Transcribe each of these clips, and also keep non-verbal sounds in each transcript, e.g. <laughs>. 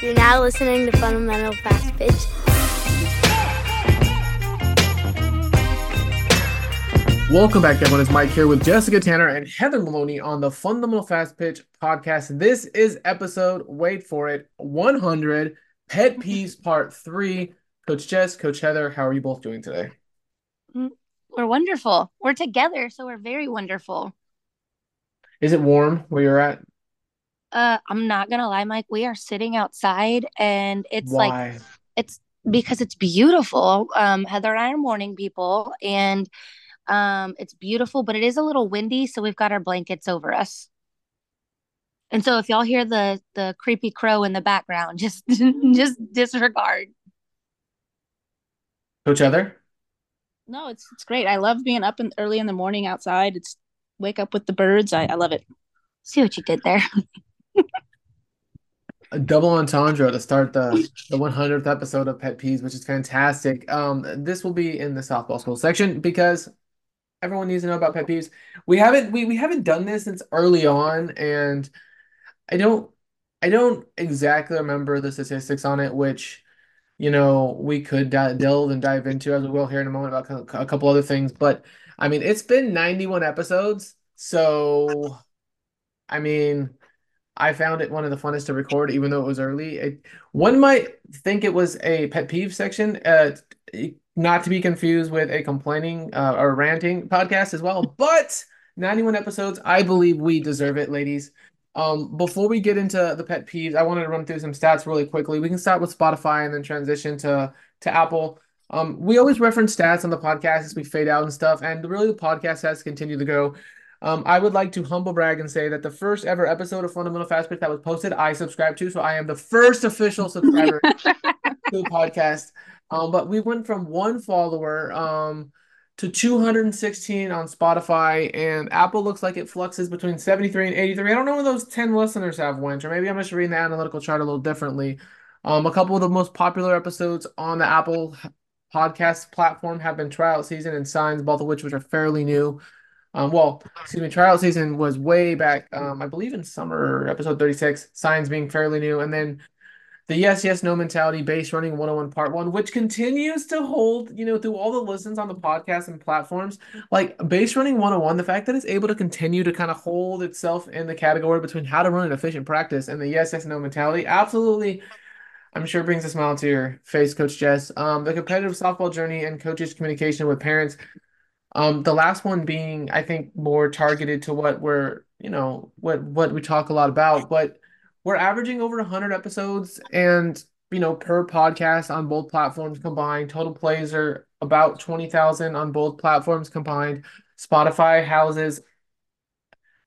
You're now listening to Fundamental Fast Pitch. Welcome back, everyone. It's Mike here with Jessica Tanner and Heather Maloney on the Fundamental Fast Pitch podcast. This is episode, wait for it, 100, Pet Peeves Part 3. Coach Jess, Coach Heather, how are you both doing today? Mm, we're wonderful. We're together, so we're very wonderful. Is it warm where you're at? Uh, I'm not gonna lie, Mike. We are sitting outside, and it's like it's because it's beautiful. Um, Heather and I are morning people, and um, it's beautiful, but it is a little windy, so we've got our blankets over us. And so, if y'all hear the the creepy crow in the background, <laughs> just just disregard. Coach Heather? No, it's it's great. I love being up and early in the morning outside. It's wake up with the birds. I, I love it. See what you did there. <laughs> A double entendre to start the the 100th episode of Pet Peeves, which is fantastic. Um, this will be in the softball school section because everyone needs to know about pet peeves. We haven't we, we haven't done this since early on, and I don't I don't exactly remember the statistics on it, which you know we could delve and dive into as we will here in a moment about a couple other things. But I mean, it's been 91 episodes, so I mean. I found it one of the funnest to record, even though it was early. It, one might think it was a pet peeve section, uh, not to be confused with a complaining uh, or ranting podcast as well. But 91 episodes, I believe we deserve it, ladies. Um, before we get into the pet peeves, I wanted to run through some stats really quickly. We can start with Spotify and then transition to to Apple. Um, we always reference stats on the podcast as we fade out and stuff, and really the podcast has continued to go. Um, I would like to humble brag and say that the first ever episode of Fundamental Fast Pitch that was posted, I subscribed to. So I am the first official <laughs> subscriber to the podcast. Um, but we went from one follower um, to 216 on Spotify, and Apple looks like it fluxes between 73 and 83. I don't know where those 10 listeners have went, or maybe I'm just reading the analytical chart a little differently. Um, a couple of the most popular episodes on the Apple podcast platform have been Tryout Season and Signs, both of which which are fairly new. Um, well, excuse me, trial season was way back, um, I believe in summer, episode 36, signs being fairly new. And then the yes, yes, no mentality, base running 101 part one, which continues to hold, you know, through all the listens on the podcast and platforms. Like base running 101, the fact that it's able to continue to kind of hold itself in the category between how to run an efficient practice and the yes, yes, no mentality, absolutely. I'm sure brings a smile to your face, Coach Jess. Um, the competitive softball journey and coaches' communication with parents. Um, the last one being, I think, more targeted to what we're, you know, what what we talk a lot about, but we're averaging over 100 episodes and, you know, per podcast on both platforms combined. Total plays are about 20,000 on both platforms combined. Spotify houses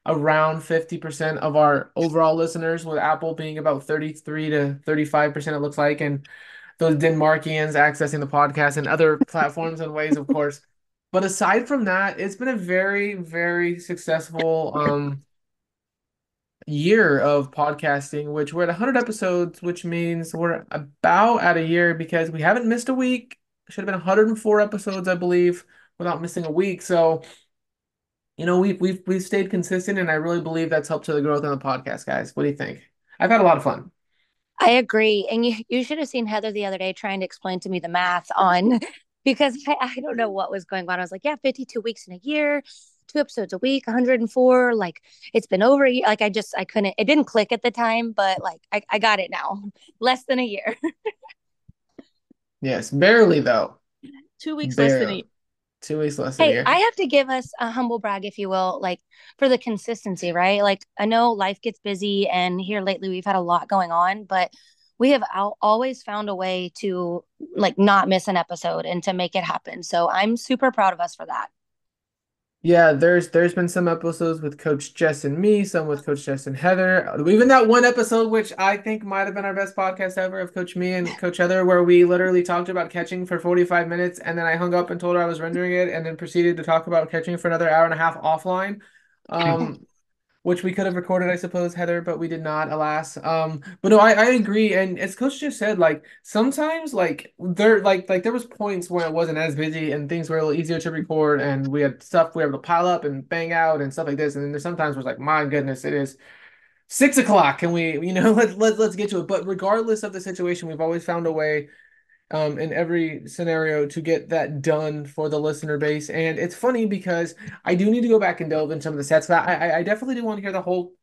around 50% of our overall listeners, with Apple being about 33 to 35%, it looks like, and those Denmarkians accessing the podcast and other platforms and ways, of course. But aside from that, it's been a very, very successful um year of podcasting, which we're at 100 episodes, which means we're about at a year because we haven't missed a week. Should have been 104 episodes, I believe, without missing a week. So, you know, we've we've we've stayed consistent, and I really believe that's helped to the growth of the podcast, guys. What do you think? I've had a lot of fun. I agree. And you you should have seen Heather the other day trying to explain to me the math on because I, I don't know what was going on. I was like, yeah, 52 weeks in a year, two episodes a week, 104. Like it's been over a year. Like I just, I couldn't, it didn't click at the time, but like I, I got it now. <laughs> Less than a year. yes, barely though. Two weeks barely. less than a year. Two weeks less than hey, a year. I have to give us a humble brag, if you will, like for the consistency, right? Like I know life gets busy and here lately we've had a lot going on, but we have al- always found a way to like not miss an episode and to make it happen. So I'm super proud of us for that. Yeah, there's there's been some episodes with Coach Jess and me, some with Coach Jess and Heather. Even that one episode, which I think might have been our best podcast ever, of Coach me and Coach Heather, where we literally talked about catching for 45 minutes, and then I hung up and told her I was rendering it, and then proceeded to talk about catching for another hour and a half offline. <laughs> Um, which we could have recorded, I suppose, Heather, but we did not, alas. Um, but no, I, I agree, and as Coach Jess said, like sometimes, like there, like like there was points where it wasn't as busy and things were a little easier to record, and we had stuff we were able to pile up and bang out and stuff like this, and then there's sometimes it's like, my goodness, it is six o'clock. Can we, you know, <laughs> let's let, let's get to it. But regardless of the situation, we've always found a way um, in every scenario to get that done for the listener base. And it's funny because I do need to go back and delve in some of the sets. But I, I definitely do want to hear the whole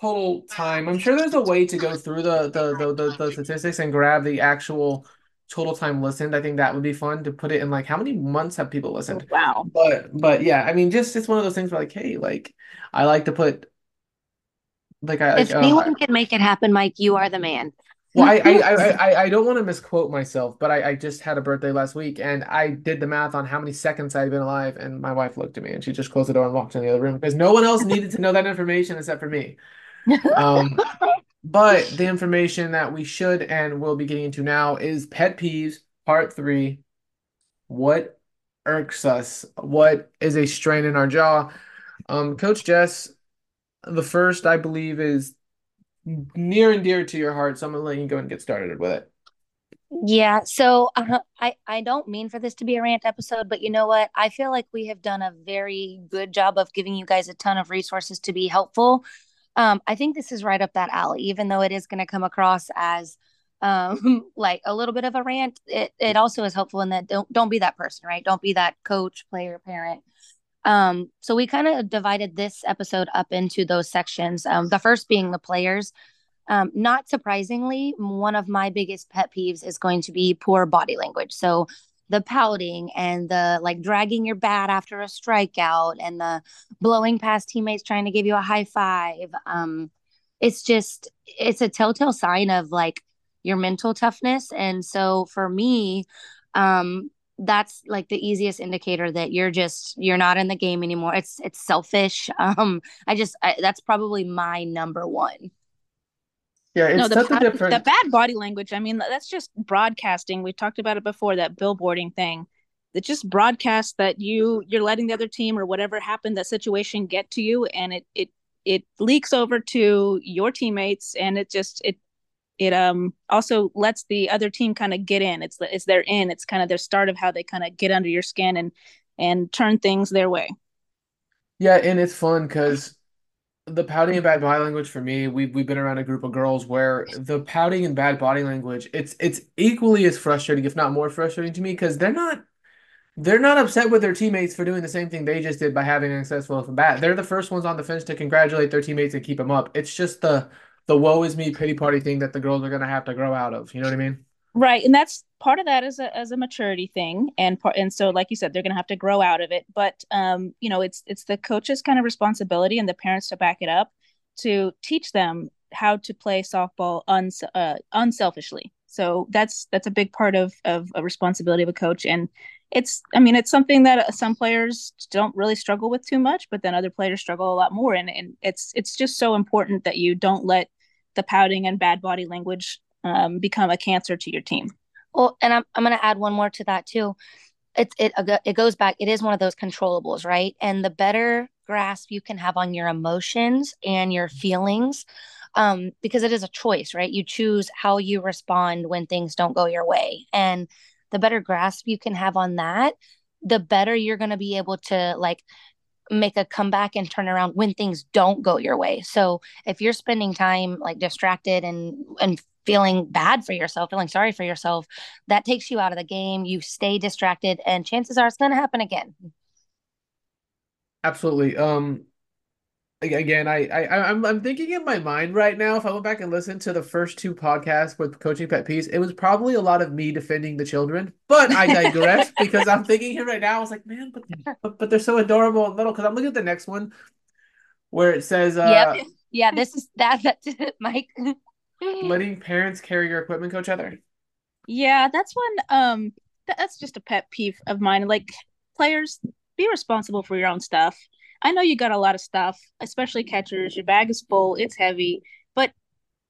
total time. I'm sure there's a way to go through the the the, the, the statistics and grab the actual total time listened. I think that would be fun to put it in like how many months have people listened? Wow. But but yeah, I mean just it's one of those things where like, hey, like I like to put like I If like, um, anyone can make it happen, Mike, you are the man. Well, I I, I, I, don't want to misquote myself, but I, I just had a birthday last week and I did the math on how many seconds I'd been alive, and my wife looked at me and she just closed the door and walked in the other room because no one else needed to know that information except for me. <laughs> Um, but the information that we should and will be getting into now is pet peeves, part three. What irks us? What is a strain in our jaw? Um, Coach Jess, the first I believe is near and dear to your heart, so I'm gonna let you go and get started with it. Yeah, so uh, I I don't mean for this to be a rant episode, but you know what? I feel like we have done a very good job of giving you guys a ton of resources to be helpful. Um, I think this is right up that alley, even though it is going to come across as um <laughs> like a little bit of a rant. It it also is helpful in that don't don't be that person, right? Don't be that coach, player, parent. Um, so we kind of divided this episode up into those sections. Um, the first being the players. Um, not surprisingly, one of my biggest pet peeves is going to be poor body language. So the pouting and the like dragging your bat after a strikeout and the blowing past teammates trying to give you a high five. Um, it's just it's a telltale sign of like your mental toughness. And so for me, um, that's like the easiest indicator that you're just you're not in the game anymore. It's it's selfish. <laughs> Um, I just I, that's probably my number one. Yeah, it's no, the, such bad, different. the bad body language. I mean, that's just broadcasting. We talked about it before that billboarding thing. That just broadcast that you you're letting the other team or whatever happened that situation get to you, and it it it leaks over to your teammates, and it just it it um also lets the other team kind of get in. It's it's their in. It's kind of their start of how they kind of get under your skin and and turn things their way. Yeah, and it's fun because the pouting and bad body language for me, we've we've been around a group of girls where the pouting and bad body language, it's it's equally as frustrating, if not more frustrating to me, because they're not they're not upset with their teammates for doing the same thing they just did by having an successful bat. They're the first ones on the fence to congratulate their teammates and keep them up. It's just the the woe is me pity party thing that the girls are gonna have to grow out of. You know what I mean? Right, and that's part of that as a as a maturity thing, and part and so like you said, they're going to have to grow out of it. But um, you know, it's it's the coach's kind of responsibility and the parents to back it up to teach them how to play softball uh, unselfishly. So that's that's a big part of of a responsibility of a coach, and it's I mean it's something that some players don't really struggle with too much, but then other players struggle a lot more, and and it's it's just so important that you don't let the pouting and bad body language um, become a cancer to your team. Well, and I'm I'm going to add one more to that too. It it it goes back. It is one of those controllables, right? And the better grasp you can have on your emotions and your feelings, um, because it is a choice, right? You choose how you respond when things don't go your way, and the better grasp you can have on that, the better you're going to be able to like make a comeback and turn around when things don't go your way. So if you're spending time like distracted and and feeling bad for yourself, feeling sorry for yourself, that takes you out of the game. You stay distracted, and chances are it's going to happen again. Absolutely. Um, again, I, I I'm I'm thinking in my mind right now. If I went back and listened to the first two podcasts with coaching pet peeves, it was probably a lot of me defending the children. But I digress <laughs> because I'm thinking here right now. I was like, man, but <laughs> but, but they're so adorable and little. Because I'm looking at the next one where it says, uh, yep. yeah, this is <laughs> that. That's it, Mike. letting parents carry your equipment, Coach Heather. Yeah, that's one. Um, that's just a pet peeve of mine. Like players, be responsible for your own stuff. I know you got a lot of stuff, especially catchers. Your bag is full, it's heavy, but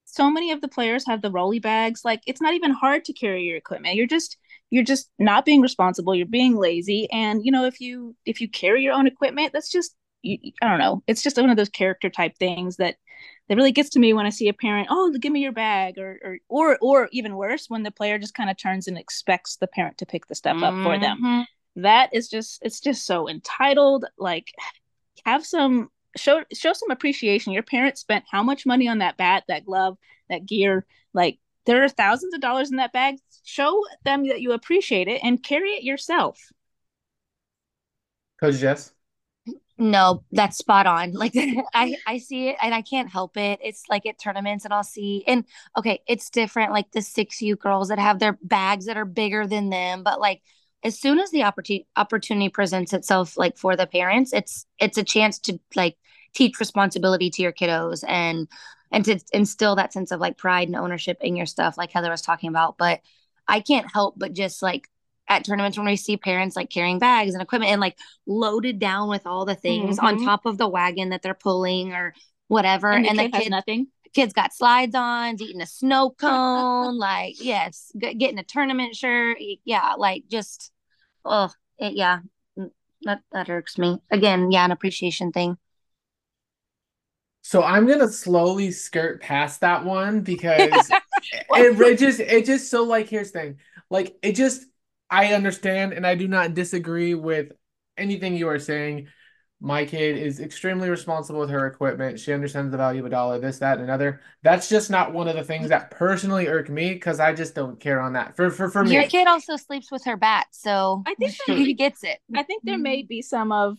so many of the players have the rolly bags. Like it's not even hard to carry your equipment. You're just you're just not being responsible. You're being lazy, and you know if you if you carry your own equipment, that's just you, I don't know. It's just one of those character type things that that really gets to me when I see a parent, oh, give me your bag, or or or, or even worse, when the player just kind of turns and expects the parent to pick the stuff mm-hmm. up for them. That is just it's just so entitled. Like have some show show some appreciation. Your parents spent how much money on that bat, that glove, that gear. Like there are thousands of dollars in that bag. Show them that you appreciate it and carry it yourself. Coach Jess. No, that's spot on. <laughs> Like I I see it and I can't help it. It's like at tournaments and I'll see and okay, it's different like the 6U girls that have their bags that are bigger than them, but like as soon as the opportunity opportunity presents itself like for the parents, it's it's a chance to like teach responsibility to your kiddos and and to instill that sense of like pride and ownership in your stuff like Heather was talking about, but I can't help but just like at tournaments when we see parents like carrying bags and equipment and like loaded down with all the things mm-hmm. on top of the wagon that they're pulling or whatever. And the and kid the kid, nothing. Kids got slides on, eating a snow <laughs> cone, like yes, g- getting a tournament shirt, yeah, like just oh, it, yeah, mm, that that irks me. Again, yeah, an appreciation thing. So I'm gonna slowly skirt past that one because <laughs> it, it just it just so like here's the thing like it just I understand and I do not disagree with anything you are saying. My kid is extremely responsible with her equipment. She understands the value of a dollar, this, that, and another. That's just not one of the things that personally irk me because I just don't care on that. For for for me, your kid also sleeps with her bat, so I think <laughs> he gets it. I think there may mm-hmm. be some of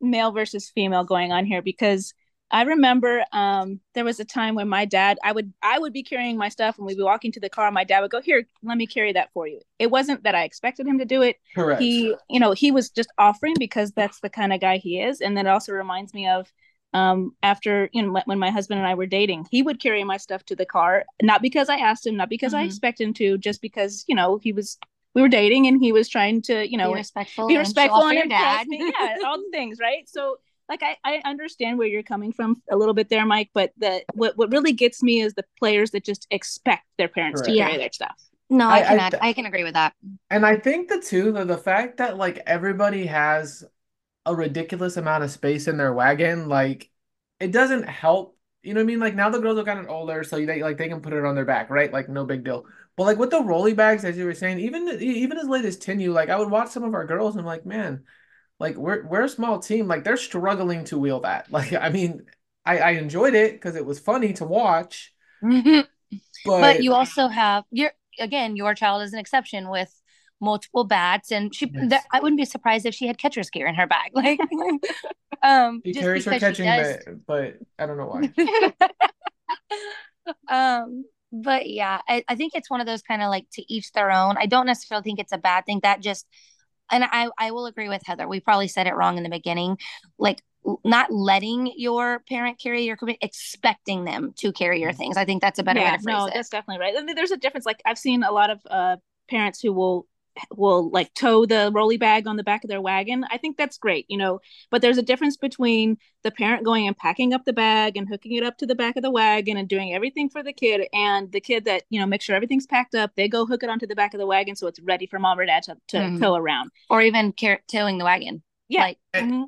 male versus female going on here because I remember um, there was a time when my dad, I would I would be carrying my stuff and we'd be walking to the car. My dad would go, "Here, let me carry that for you." It wasn't that I expected him to do it. Correct. He, you know, he was just offering because that's the kind of guy he is. And then it also reminds me of um, after you know when my husband and I were dating, he would carry my stuff to the car, not because I asked him, not because mm-hmm. I expected him to, just because you know he was we were dating and he was trying to you know be respectful, be respectful and, and dad. Me. Yeah, all the <laughs> things, right? So like I, I understand where you're coming from a little bit there, Mike, but the what, what really gets me is the players that just expect their parents Correct. to carry yeah. their stuff. No, I, I can I, I, can agree with that. And I think the two the, the fact that like everybody has a ridiculous amount of space in their wagon, like it doesn't help. You know what I mean? Like now the girls are kind of older, so they like they can put it on their back, right? Like no big deal. But like with the rolly bags, as you were saying, even even as late as ten, you like I would watch some of our girls and I'm like, man, like we're we're a small team. Like they're struggling to wheel that. <laughs> Like I mean, I I enjoyed it because it was funny to watch. but, but you also have your again your child is an exception with multiple bats and she yes. i wouldn't be surprised if she had catcher's gear in her bag <laughs> like um she carries her catching but, but i don't know why <laughs> um but yeah I, I think it's one of those kind of like to each their own i don't necessarily think it's a bad thing that just and I, I will agree with Heather. We probably said it wrong in the beginning. Like not letting your parent carry your equipment, expecting them to carry your things. I think that's a better yeah, way to phrase no, it. that's definitely right. I mean, there's a difference. Like I've seen a lot of uh, parents who will will like tow the rolly bag on the back of their wagon. I think that's great, you know, but there's a difference between the parent going and packing up the bag and hooking it up to the back of the wagon and doing everything for the kid and the kid that, you know, make sure everything's packed up. They go hook it onto the back of the wagon so it's ready for mom or dad to, to mm-hmm. tow around. Or even car- towing the wagon. Yeah. Like, mm-hmm.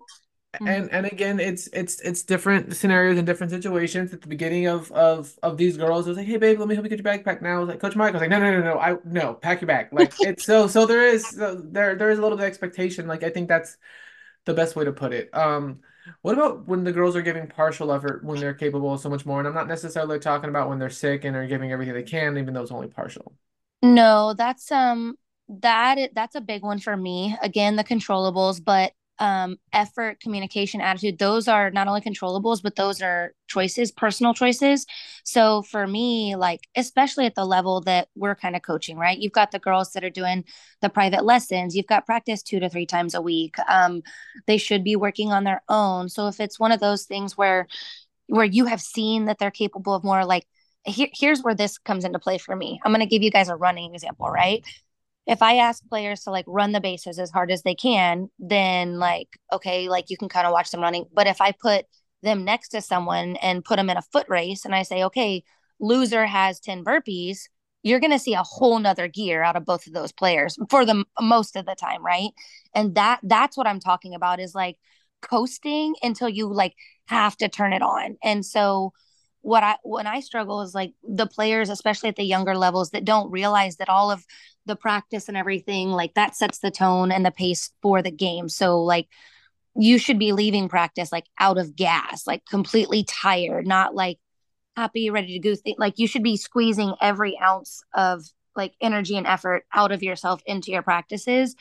Mm-hmm. and and again it's it's it's different scenarios and different situations. At the beginning of of of these girls it was like hey babe let me help you get your backpack now. I was like coach mike. I was like no no no no i no pack your bag. Like <laughs> it's so so there is so there there is a little bit of expectation. Like i think that's the best way to put it. Um what about when the girls are giving partial effort when they're capable of so much more? And i'm not necessarily talking about when they're sick and are giving everything they can even though it's only partial. No that's um that that's a big one for me. Again the controllables but um, effort, communication, attitude, those are not only controllables, but those are choices, personal choices. So for me, like, especially at the level that we're kind of coaching, right? You've got the girls that are doing the private lessons, you've got practice two to three times a week. Um, they should be working on their own. So if it's one of those things where, where you have seen that they're capable of more like, here, here's where this comes into play for me. I'm going to give you guys a running example, right? If I ask players to like run the bases as hard as they can, then like, okay, like you can kind of watch them running. But if I put them next to someone and put them in a foot race and I say, okay, loser has 10 burpees, you're going to see a whole nother gear out of both of those players for the most of the time. Right. And that, that's what I'm talking about is like coasting until you like have to turn it on. And so, what I when I struggle is like the players, especially at the younger levels, that don't realize that all of the practice and everything like that sets the tone and the pace for the game. So like you should be leaving practice like out of gas, like completely tired, not like happy, ready to go. Th- like you should be squeezing every ounce of like energy and effort out of yourself into your practices,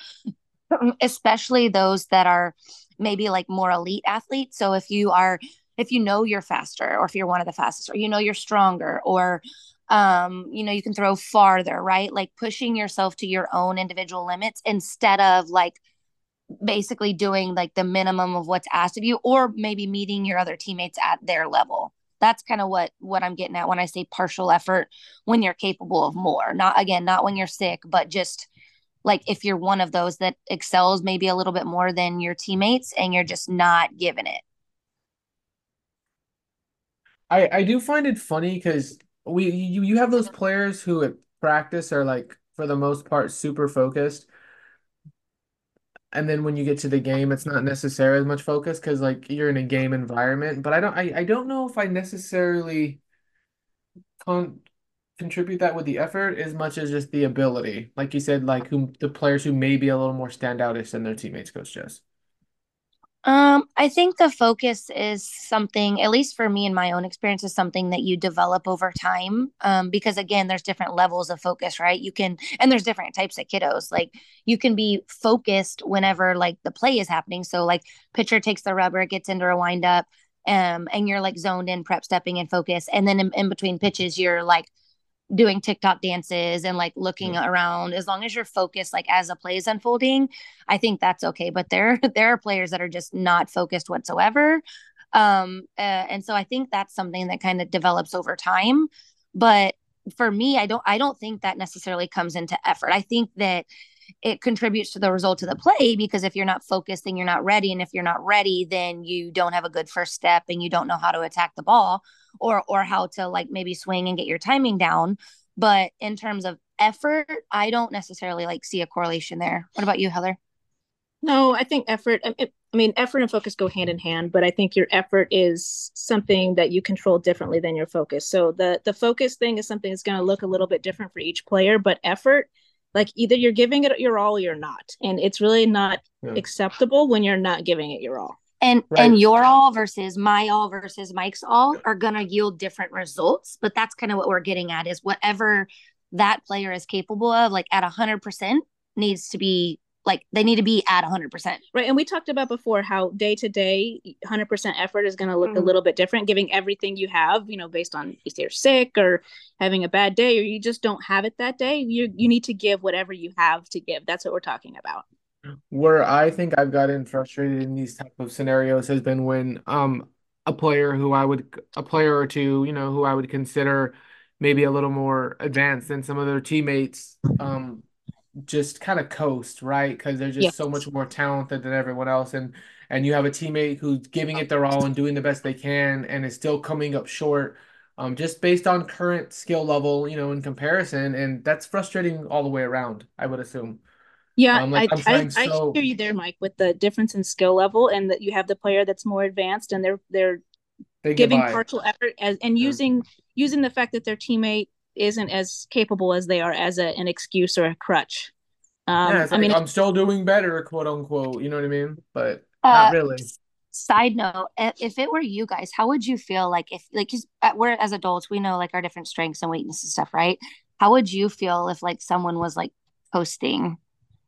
<clears throat> especially those that are maybe like more elite athletes. So if you are, if you know you're faster, or if you're one of the fastest, or you know you're stronger, or um, you know, you can throw farther, right? Like pushing yourself to your own individual limits instead of like basically doing like the minimum of what's asked of you or maybe meeting your other teammates at their level. That's kind of what what i'm getting at when i say partial effort when you're capable of more. Not again not when you're sick but just like if you're one of those that excels maybe a little bit more than your teammates and you're just not giving it I I do find it funny because we you you have those players who at practice are like for the most part super focused and then when you get to the game, it's not necessarily as much focus because like you're in a game environment. But I don't I, I don't know if I necessarily con contribute that with the effort as much as just the ability. Like you said, like who the players who may be a little more standoutish than their teammates, Coach Jess. Um, I think the focus is something, at least for me in my own experience, is something that you develop over time. Um, because again, there's different levels of focus, right? You can, and there's different types of kiddos. Like you can be focused whenever like the play is happening. So like pitcher takes the rubber, gets into a windup, um, and you're like zoned in, prep stepping and focus. And then in, in between pitches, you're like doing TikTok dances and like looking yeah. around. As long as you're focused, like as a play is unfolding, I think that's okay. But there, <laughs> there are players that are just not focused whatsoever. Um, uh, and so I think that's something that kind of develops over time. But for me, I don't, I don't think that necessarily comes into effort. I think that it contributes to the result of the play because if you're not focused then you're not ready and if you're not ready then you don't have a good first step and you don't know how to attack the ball or or how to like maybe swing and get your timing down. But in terms of effort i don't necessarily like see a correlation there. What about you heather? No i think effort I mean effort and focus go hand in hand but i think your effort is something that you control differently than your focus. So the the focus thing is something that's going to look a little bit different for each player but effort like either you're giving it your all or you're not. And it's really not yeah. acceptable when you're not giving it your all and right. and your all versus my all versus mike's all are going to yield different results but that's kind of what we're getting at is whatever that player is capable of like at 100% needs to be like they need to be at 100% right and we talked about before how day to day 100% effort is going to look mm-hmm. a little bit different giving everything you have you know based on if you're sick or having a bad day or you just don't have it that day you you need to give whatever you have to give that's what we're talking about where i think i've gotten frustrated in these type of scenarios has been when um a player who i would a player or two you know who i would consider maybe a little more advanced than some of their teammates um just kind of coast, right? Because they're just so much more talented than everyone else, and and you have a teammate who's giving it their all and doing the best they can, and is still coming up short, um, just based on current skill level, you know, in comparison, and that's frustrating all the way around. I would assume. Yeah, um, like I, I, so... I hear you there, Mike, with the difference in skill level, and that you have the player that's more advanced, and they're they're they giving partial effort as and using yeah. using the fact that their teammate isn't as capable as they are as a, an excuse or a crutch. Um, yeah, I mean, I'm still doing better, quote unquote. You know what I mean? But uh, not really. Side note: If it were you guys, how would you feel? Like if, like, cause uh, we're as adults, we know like our different strengths and weaknesses stuff, right? How would you feel if like someone was like coasting,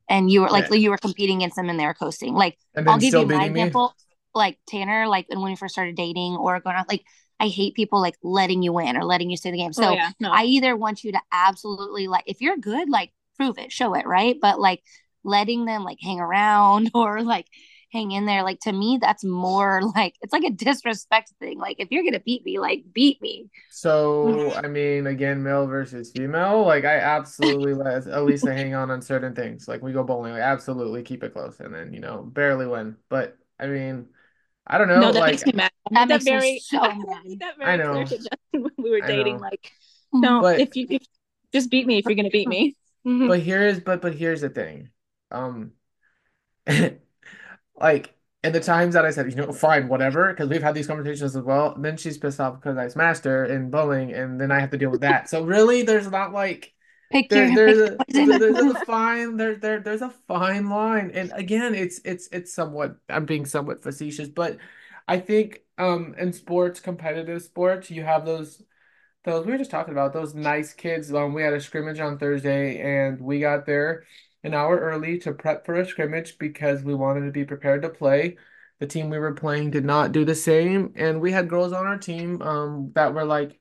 and you were like yeah. you were competing against them and they were coasting? Like, I'll give you my example. Me? Like Tanner, like when we first started dating or going out, like I hate people like letting you win or letting you stay the game. Oh, so oh, yeah. no. I either want you to absolutely like if you're good, like prove it, show it, right? But like letting them like hang around <laughs> or like hang in there, like to me, that's more <laughs> like it's like a disrespect thing. Like if you're gonna beat me, like beat me. So <laughs> I mean, again, male versus female, like I absolutely <laughs> let Elisa hang on on certain things. Like we go bowling, like absolutely keep it close, and then you know barely win. But I mean I don't know. No, that like, makes me mad. That, that very, so mad. that very I know. when we were dating. Like, no, but, if you if, just beat me if you're gonna beat me. but here's but but here's the thing, um, like in the times that I said, you know, fine, whatever, because we've had these conversations as well. Then she's pissed off because I smashed her in bowling, and then I have to deal with that. so really, there's not like Pick there, your there's a there's a, there's a poison. fine there there there's a fine line and again it's it's it's somewhat I'm being somewhat facetious but I think um in sports competitive sports you have those those we were just talking about those nice kids um we had a scrimmage on Thursday and we got there an hour early to prep for a scrimmage because we wanted to be prepared to play the team we were playing did not do the same and we had girls on our team um that were like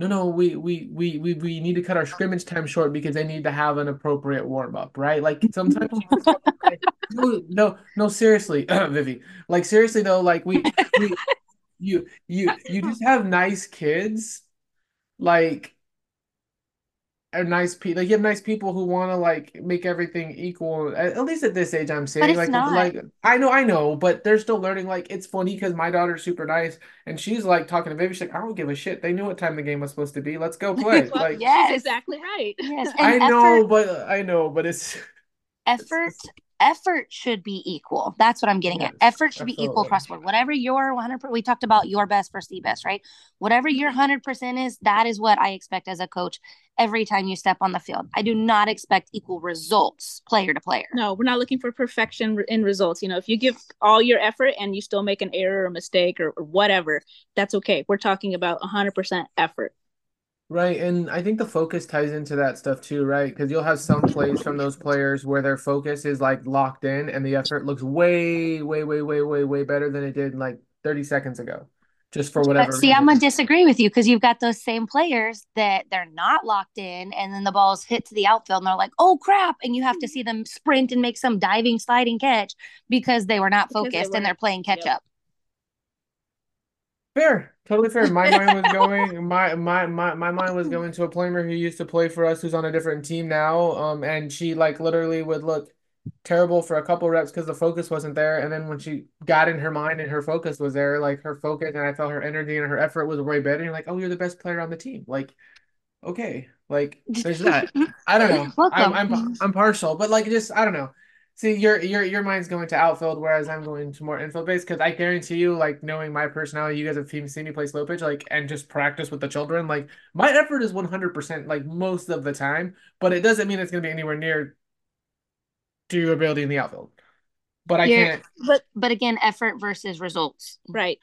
no, no, we we we we we need to cut our scrimmage time short because they need to have an appropriate warm up, right? Like sometimes you just have to say, no, no, no, seriously, <clears throat> Vivi. Like seriously though, like we we <laughs> you you you just have nice kids, like are nice people. Like you have nice people who want to like make everything equal. At, at least at this age, I'm But saying it's like not. like I know I know, but they're still learning. Like it's funny because my daughter's super nice and she's like talking to baby. She's like, I don't give a shit. They knew what time the game was supposed to be. Let's go <laughs> play. Well, Like Yes. exactly right. Yes. <laughs> I And know, but I know, but it's effort <laughs> effort should be equal that's what i'm getting at effort should be equal absolutely. across the board whatever your 100 we talked about your best versus the best right whatever your 100% is that is what i expect as a coach every time you step on the field i do not expect equal results player to player No, we're not looking for perfection in results. You know, if you give all your effort and you still make an error or mistake or, or whatever, that's okay. We're talking about 100% effort. Right, and I think the focus ties into that stuff too, right? Because you'll have some plays from those players where their focus is like locked in and the effort looks way, way, way, way, way, way better than it did like 30 seconds ago, just for but whatever see i'm gonna disagree with you because you've got those same players that they're not locked in and then the ball's hit to the outfield and they're like oh crap and you have to see them sprint and make some diving sliding catch because they were not Because they focused and they're playing catch Yep. up Fair, totally fair. My mind was <laughs> going, my my my my mind was going to a player who used to play for us, who's on a different team now. Um, and she like literally would look terrible for a couple reps because the focus wasn't there. And then when she got in her mind and her focus was there, like her focus and I felt her energy and her effort was way better. And you're like, oh, you're the best player on the team. Like, okay, like there's that. I don't know. <laughs> I'm I'm I'm partial, but like just I don't know. See, your your your mind's going to outfield, whereas I'm going to more infield base. Because I guarantee you, like knowing my personality, you guys have seen seen me play slow pitch, like and just practice with the children. Like my effort is 100%, like most of the time, but it doesn't mean it's going to be anywhere near to your ability in the outfield. But I You're, can't. but but again, effort versus results. Right.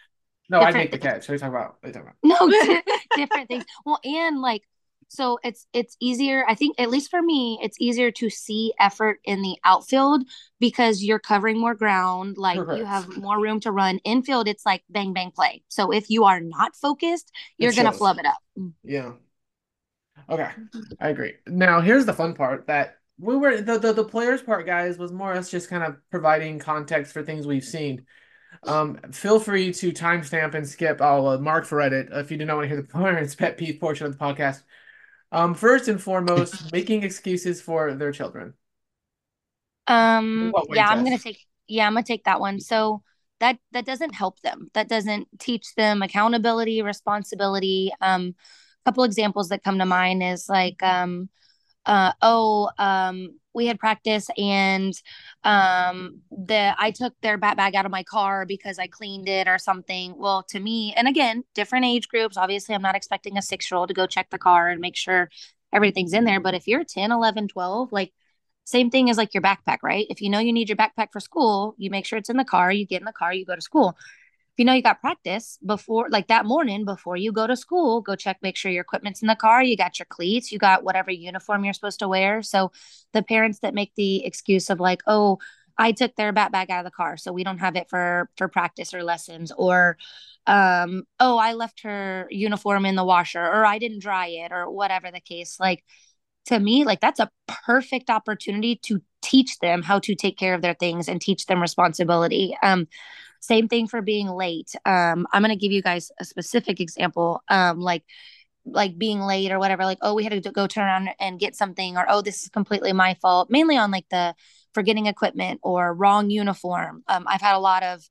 No, I Different make the catch. What are you talking about? What are you talking about? No, <laughs> different things. Well, and like so it's it's easier, I think at least for me, it's easier to see effort in the outfield because you're covering more ground, like you have more room to run. Infield, it's like bang bang play. So if you are not focused, you're gonna flub it up. Yeah. Okay, I agree. Now, here's the fun part that we were the, the the players part, guys, was more us just kind of providing context for things we've seen. Um, feel free to timestamp and skip. I'll uh, mark for edit if you do not want to hear the <laughs> parents' pet peeve portion of the podcast. Um, first and foremost, making excuses for their children. Um, What way, yeah, I'm gonna take yeah, I'm gonna take that one. So that that doesn't help them. That doesn't teach them accountability, responsibility. Um, a couple examples that come to mind is like um uh oh um we had practice and um the I took their bat bag out of my car because I cleaned it or something. Well, to me, and again, different age groups. Obviously, I'm not expecting a 6-year-old to go check the car and make sure everything's in there, but if you're 10, 11, 12, like same thing as like your backpack, right? If you know you need your backpack for school, you make sure it's in the car, you get in the car, you go to school. You know you got practice before, like that morning before you go to school, go check, make sure your equipment's in the car, you got your cleats, you got whatever uniform you're supposed to wear. So the parents that make the excuse of like, oh, I took their bat bag out of the car, so we don't have it for for practice or lessons, or um, oh, I left her uniform in the washer, or I didn't dry it, or whatever the case. Like to me, like that's a perfect opportunity to teach them how to take care of their things and teach them responsibility. Um, same thing for being late. Um, I'm gonna give you guys a specific example. Um, like like being late or whatever, like, oh, we had to go turn around and get something, or oh, this is completely my fault, mainly on like the forgetting equipment or wrong uniform. Um, I've had a lot of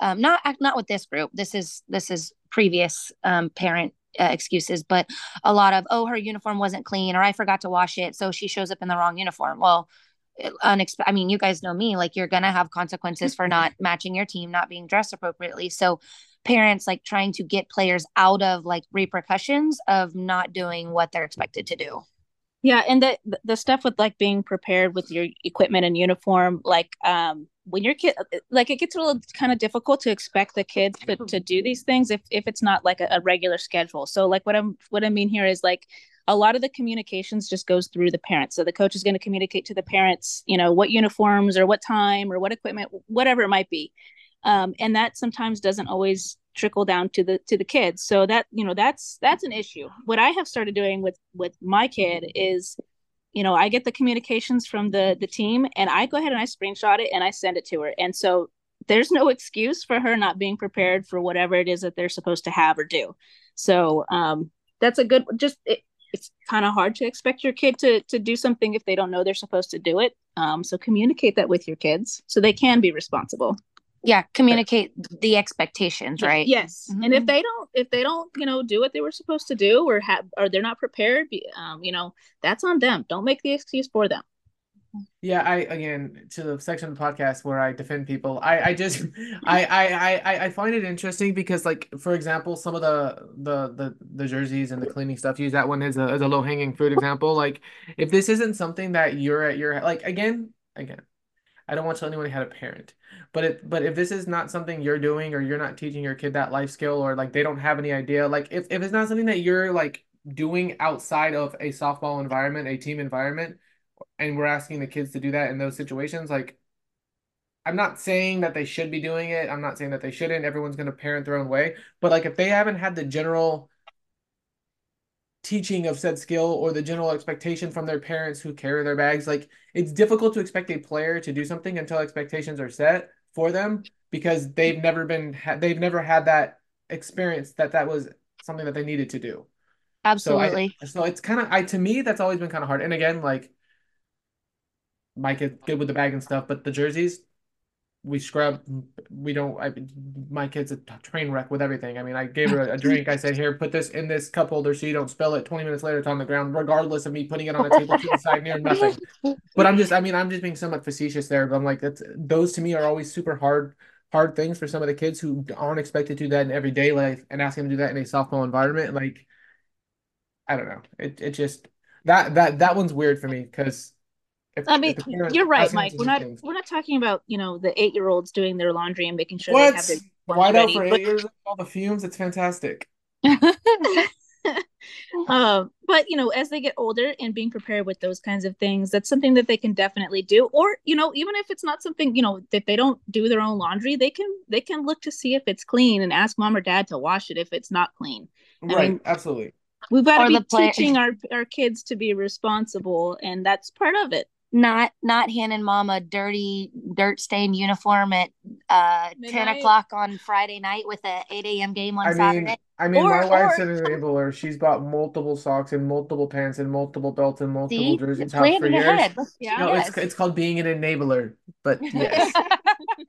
um, not not with this group. This is this is previous um, parent uh, excuses, but a lot of oh her uniform wasn't clean or I forgot to wash it, so she shows up in the wrong uniform. Well, unexpected. I mean, you guys know me. Like you're gonna have consequences for not <laughs> matching your team, not being dressed appropriately. So parents like trying to get players out of like repercussions of not doing what they're expected to do. Yeah, and the the stuff with like being prepared with your equipment and uniform, like um when your kid like it gets a little kind of difficult to expect the kids to, to do these things if if it's not like a, a regular schedule. So like what I'm what I mean here is like a lot of the communications just goes through the parents. So the coach is going to communicate to the parents, you know, what uniforms or what time or what equipment, whatever it might be. Um, and that sometimes doesn't always trickle down to the to the kids so that you know that's that's an issue what i have started doing with with my kid is you know i get the communications from the the team and i go ahead and i screenshot it and i send it to her and so there's no excuse for her not being prepared for whatever it is that they're supposed to have or do so um that's a good just it, it's kind of hard to expect your kid to to do something if they don't know they're supposed to do it. Um so communicate that with your kids so they can be responsible. Yeah communicate the expectations right? Yes. Mm-hmm. and if they don't if they don't you know do what they were supposed to do or have or they're not prepared um you know that's on them. Don't make the excuse for them yeah i again to the section of the podcast where i defend people i i just I, I i i find it interesting because like for example some of the the the, the jerseys and the cleaning stuff use that one as a, as a low-hanging fruit example like if this isn't something that you're at your like again again I don't want to tell anyone how to parent. But it but if this is not something you're doing or you're not teaching your kid that life skill or like they don't have any idea, like if, if it's not something that you're like doing outside of a softball environment, a team environment, and we're asking the kids to do that in those situations, like I'm not saying that they should be doing it. I'm not saying that they shouldn't. Everyone's going to parent their own way. But like if they haven't had the general teaching of said skill or the general expectation from their parents who carry their bags. Like it's difficult to expect a player to do something until expectations are set for them because they've never been they've never had that experience that that was something that they needed to do. Absolutely. So, I, so it's kind of I to me that's always been kind of hard. And again, like Mike is good with the bag and stuff, but the jerseys we scrub. We don't. I, my kid's a train wreck with everything. I mean, I gave her a, a, <laughs> drink. I said, "Here, put this in this cup holder so you don't spill it." Twenty minutes later, it's on the ground, regardless of me putting it on a table to the <laughs> side near nothing. But I'm just. I mean, I'm just being somewhat facetious there. But I'm like, that's those to me are always super hard, hard things for some of the kids who aren't expected to do that in everyday life, and asking them to do that in a softball environment. Like, I don't know. It it just that that that one's weird for me because if, I mean, you're right, Mike. We're not things. we're not talking about you know the eight year olds doing their laundry and making sure what? they have their Why not for eight years all the fumes? It's fantastic. um, <laughs> but you know, as they get older and being prepared with those kinds of things, that's something that they can definitely do. Or you know, even if it's not something you know that they don't do their own laundry, they can they can look to see if it's clean and ask mom or dad to wash it if it's not clean. I right, mean, absolutely. We've got to be teaching our our kids to be responsible, and that's part of it not not handing mom a dirty dirt stained uniform at uh Midnight. 10 o'clock on friday night with a 8 a.m game on I saturday mean, I mean, or, my wife's an enabler. She's bought multiple socks and multiple pants and multiple belts and multiple See? jerseys for years. <laughs> Yeah, no, yes. it's it's called being an enabler. But <laughs> yes.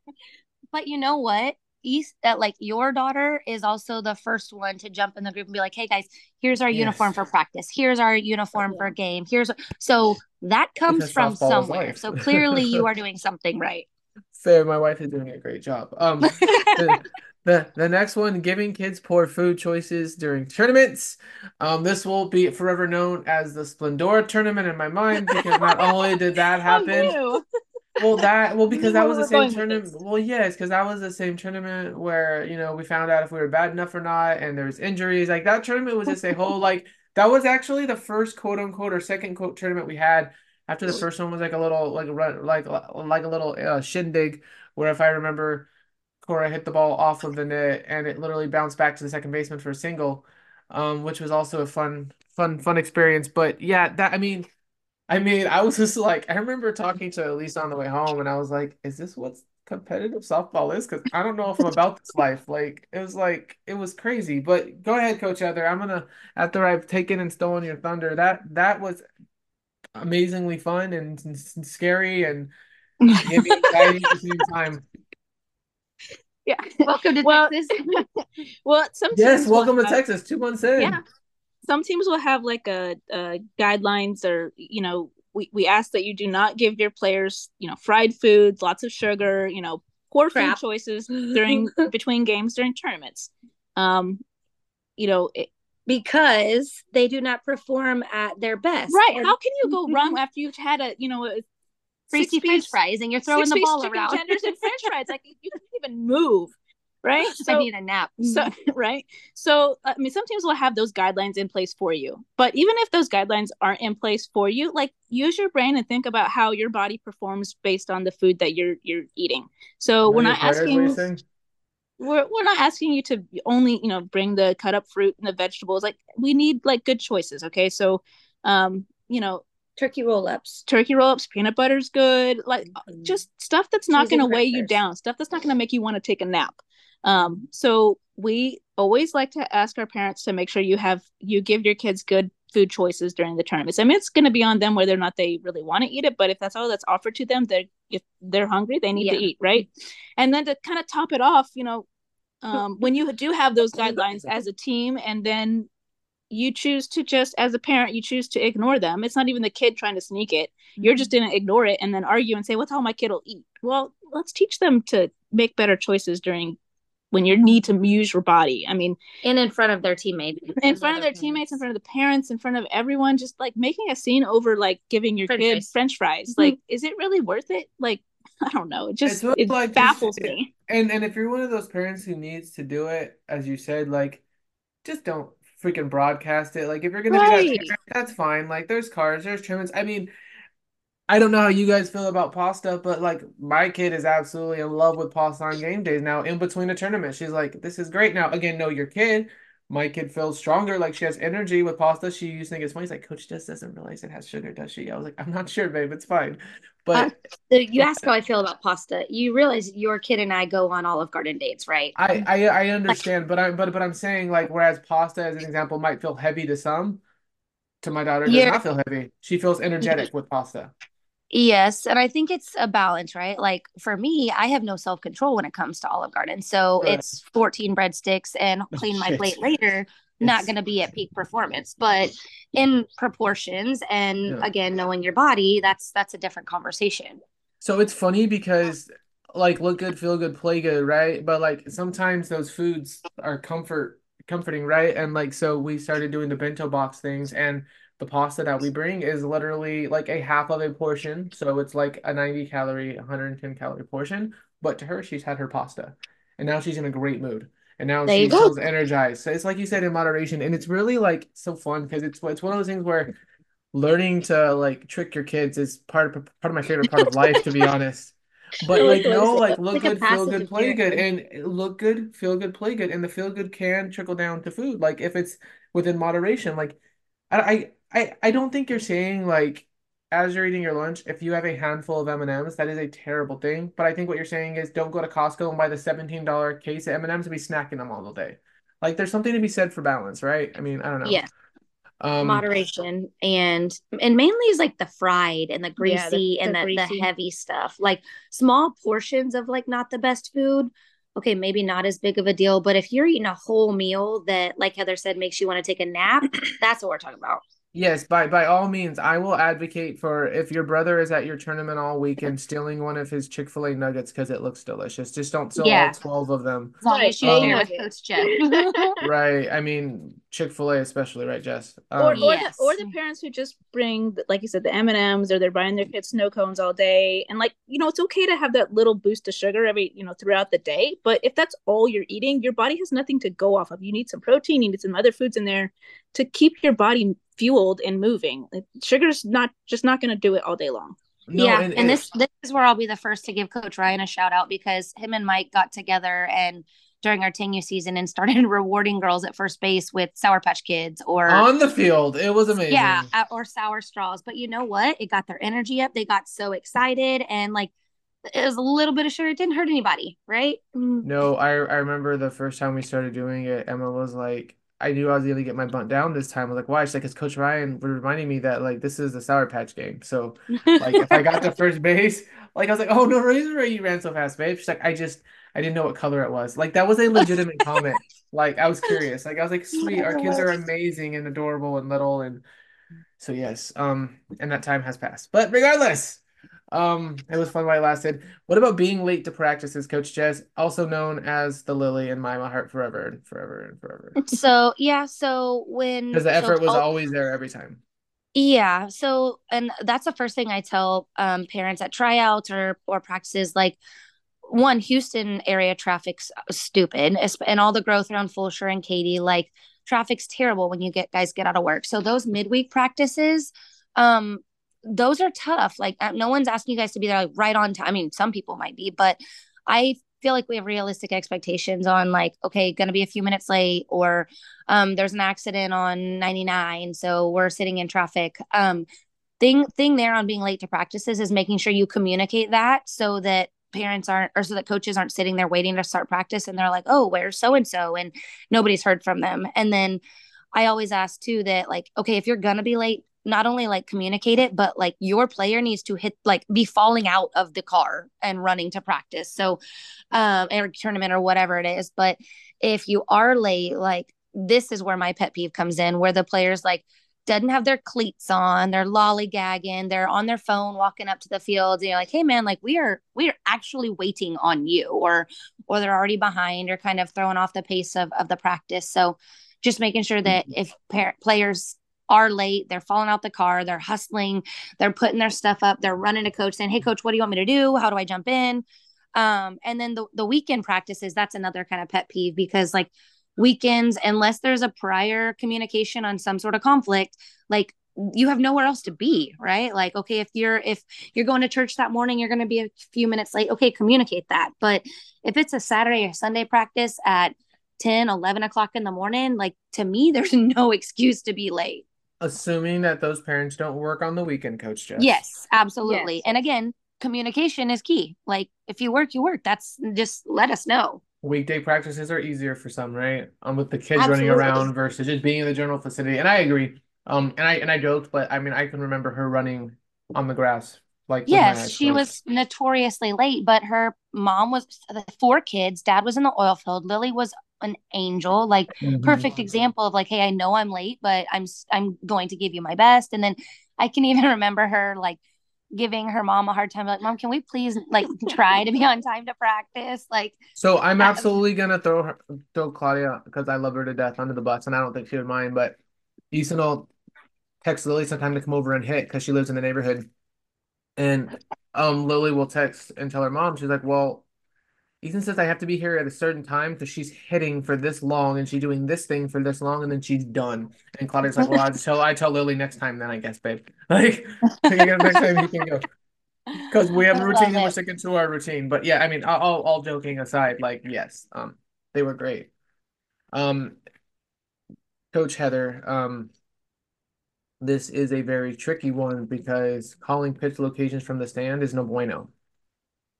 <laughs> but you know what? East that like your daughter is also the first one to jump in the group and be like, "Hey guys, here's our yes. uniform for practice. Here's our uniform for game. Here's so that comes from somewhere. So clearly you are <laughs> doing something right. Fair, my wife is doing a great job. Um <laughs> the, the, the next one, giving kids poor food choices during tournaments. Um, this will be forever known as the Splendora tournament in my mind because not only did that <laughs> happen, well, that well because that was the same tournament. Well, yes, because that was the same tournament where you know we found out if we were bad enough or not, and there was injuries. Like that tournament was just a whole <laughs> like that was actually the first quote unquote or second quote tournament we had. After the first one was like a little like a like like a little uh, shindig, where if I remember, Cora hit the ball off of the net and it literally bounced back to the second baseman for a single, um, which was also a fun fun fun experience. But yeah, that I mean I mean, I was just like, I remember talking to Elisa on the way home, and I was like, "Is this what competitive softball is?" Because I don't know if I'm about this life. Like, it was like it was crazy. But go ahead, Coach Heather. I'm gonna after I've taken and stolen your thunder. That that was amazingly fun and, and scary and gave me anxiety at the same time. Yeah. Welcome to well, Texas. <laughs> well, some yes, welcome to Texas. Two months in. Yeah some teams will have like a, a guidelines or you know we, we ask that you do not give your players you know fried foods lots of sugar you know poor Crap. food choices during <laughs> between games during tournaments um you know it, because they do not perform at their best. Right. And How can you go wrong <laughs> after you've had a, you know, a French fries and you're throwing the ball around. tenders and French fries? Like you you can't even <laughs> move, right? <laughs> I need a nap. so <laughs> right? So i mean sometimes we'll have those guidelines in place for you. But even if those guidelines aren't in place for you like use your brain and think about how your body performs based on the food that you're you're eating. So we're not your players, what you're asking we're, we're not asking you to only you know bring the cut up fruit and the vegetables. Like we need like good choices okay? So um you know Turkey roll ups. turkey roll-ups peanut butter's good. Like Mhm. just stuff that's not going to weigh you down. Stuff that's not going to make you want to take a nap um so we always like to ask our parents to make sure you have you give your kids good food choices during the tournaments i mean it's going to be on them whether or not they really want to eat it but if that's all that's offered to them they're if they're hungry they need Yeah. to eat right? And then to kind of top it off you know um, when you do have those guidelines as a team and then you choose to just as a parent you choose to ignore them. It's not even the kid trying to sneak it. You're just gonna ignore it and then argue and say what's all my kid will eat? Well let's teach them to make better choices during when you need to use your body i mean and in front of their teammates. in front of their teammates in front of the parents in front of everyone just like making a scene over like giving your French kid fries. french fries Mhm. like is it really worth it like <laughs> i don't know it just It's it like just- baffles me And and if you're one of those parents who needs to do it, as you said, like just don't freaking broadcast it. Like if you're gonna be that parent, that's fine. Like there's cars, there's tournaments. I mean, I don't know how you guys feel about pasta, but like my kid is absolutely in love with pasta on game days now. In between a tournament, she's like, "This is great." Now, again, know your kid. My kid feels stronger, like she has energy with pasta. She used to think it's funny. He's like, Coach just doesn't realize it has sugar, does she? I was like, I'm not sure, babe. It's fine. But uh, So you ask <laughs> how I feel about pasta. You realize your kid and I go on Olive Garden dates, right? I, I I understand, but I'm but but I'm saying like whereas pasta as an example might feel heavy to some, to my daughter does not feel heavy. She feels energetic with pasta. Yes, and I think it's a balance, right? Like for me, I have no self control when it comes to Olive Garden. So Right. it's 14 breadsticks and <laughs> oh, clean my plate later, not going to be at peak performance, but in proportions and Yeah. again, knowing your body, that's that's a different conversation. So it's funny because like look good, feel good, play good, right? But like sometimes those foods are comfort comforting, right? And like so we started doing the bento box things and the pasta that we bring is literally like a half of a portion. So it's like a 90 calorie, 110 calorie portion. But to her, she's had her pasta. And now she's in a great mood. And now There she feels energized. So it's like you said in moderation. And it's really like so fun because it's it's one of those things where learning to like trick your kids is part of part of my favorite part of life, to be honest. But like like what you no, <laughs> like look like good, feel good, play good, and look good, feel good, play good, and the feel good can trickle down to food. Like if it's within moderation. Like I I I, I don't think you're saying like as you're eating your lunch, if you have a handful of M&Ms, that is a terrible thing. But I think what you're saying is don't go to Costco and buy the $17 case of M&Ms and be snacking them all the day. Like there's something to be said for balance, right? I mean, I don't know. Yes, Um, moderation and and mainly is like the fried and the Yeah, the- greasy the and the, the heavy stuff. Like small portions of like not the best food. Okay, maybe not as big of a deal, but if you're eating a whole meal that, like Heather said, makes you want to take a nap, that's what we're talking about. Yes, by by all means, I will advocate for if your brother is at your tournament all weekend stealing one of his Chick-fil-A nuggets because it looks delicious. Just don't steal Yeah. all 12 of them. As long Right. as you Um, share Coach Jeff. <laughs> Right. I mean, Chick-fil-A especially, right, Jess? or Um, or, Yes. the, or the parents who just bring like you said the m&ms or they're buying their kids snow cones all day and like you know it's okay to have that little boost of sugar every you know throughout the day but if that's all you're eating your body has nothing to go off of you need some protein you need some other foods in there to keep your body fueled and moving sugar's not just not going to do it all day long no, yeah, and, and, this this is where I'll be the first to give Coach Ryan a shout out because him and Mike got together and during our 10U season and started <laughs> rewarding girls at first base with Sour Patch Kids or on the field, it was amazing. yeah, uh, or sour straws. But you know what? It got their energy up. They got so excited and like it was a little bit of sugar. It didn't hurt anybody, right? Mm. No, I I remember the first time we started doing it, Emma was like, I knew I was gonna get my bunt down this time. I was like, why? She's like, because Coach Ryan was reminding me that like this is the Sour Patch game. So like if I got to <laughs> first base, like I was like, oh no reason why you ran so fast, babe. She's like, I just I didn't know what color it was. Like that was a legitimate comment. Like I was curious. Like I was like, <laughs> sweet, our kids are amazing and adorable and little and so yes, um, and that time has passed. But regardless, Um, it was fun while it lasted. What about being late to practices, Coach Jess, also known as the Lily in my, my heart forever and forever and forever? So yeah, so when Because the effort was always there every time. Yeah. So, and that's the first thing I tell um, parents at tryouts or or practices. Like, one, Houston area traffic's stupid, and all the growth around Fulshear and Katy Like, traffic's terrible when you get guys get out of work. So those midweek practices, um, those are tough. Like, uh, no one's asking you guys to be there like right on time. I mean, some people might be, but I feel like we have realistic expectations on like, okay, going to be a few minutes late, or um, there's an accident on 99 so we're sitting in traffic um, thing thing there on being late to practices is making sure you communicate that so that parents aren't or so that coaches aren't sitting there waiting to start practice and they're like oh where's so and so and nobody's heard from them and then i always ask too that like okay if you're gonna be late not only like communicate it but like your player needs to hit like be falling out of the car and running to practice. So um or tournament or whatever it is. But if you are late like this is where my pet peeve comes in where the players like doesn't have their cleats on they're lollygagging they're on their phone walking up to the field and you're like hey man like we are we are actually waiting on you or or they're already behind or kind of throwing off the pace of, of the practice. So just making sure that if par- players are late they're falling out the car they're hustling they're putting their stuff up they're running to coach saying hey coach what do you want me to do? How do i jump in? Um and then the, the weekend practices that's another kind of pet peeve because like weekends unless there's a prior communication on some sort of conflict like you have nowhere else to be right? Like okay if you're if you're going to church that morning you're going to be a few minutes late. Okay communicate that. But if it's a saturday or sunday practice at 10 11 o'clock in the morning like to me <laughs> there's no excuse to be late Assuming that those parents don't work on the weekend, Coach Jess. yes absolutely Yes. and again communication is key like if you work you work that's just let us know Weekday practices are easier for some, right? Um, with the kids running around versus just being in the general facility. And I agree. Um, and I and I joked, but I mean, I can remember her running on the grass, like Yes, she closed. was notoriously late, but her mom was the four kids. Dad was in the oil field. Lily was an angel, like Mhm. perfect example of like, hey, I know I'm late, but I'm i'm going to give you my best. And then I can even <laughs> remember her like giving her mom a hard time, like, Mom, can we please like <laughs> try to be on time to practice? Like, So I'm That- absolutely gonna throw her, throw Claudia because I love her to death under the bus, and I don't think she would mind. But Easton will text Lily sometime to come over and hit because she lives in the neighborhood, and um Lily will text and tell her mom. She's like, "Well, Ethan says I have to be here at a certain time because she's hitting for this long and she's doing this thing for this long, and then she's done." And Claudia's like, "Well, I tell I tell Lily next time, then I guess, babe. <laughs> Like, you next time you can go." <laughs> Because we have a routine and we're sticking to our routine. But yeah, I mean, all, all all joking aside, like yes, um, they were great. Um, Coach Heather, um, this is a very tricky one because calling pitch locations from the stand is no bueno.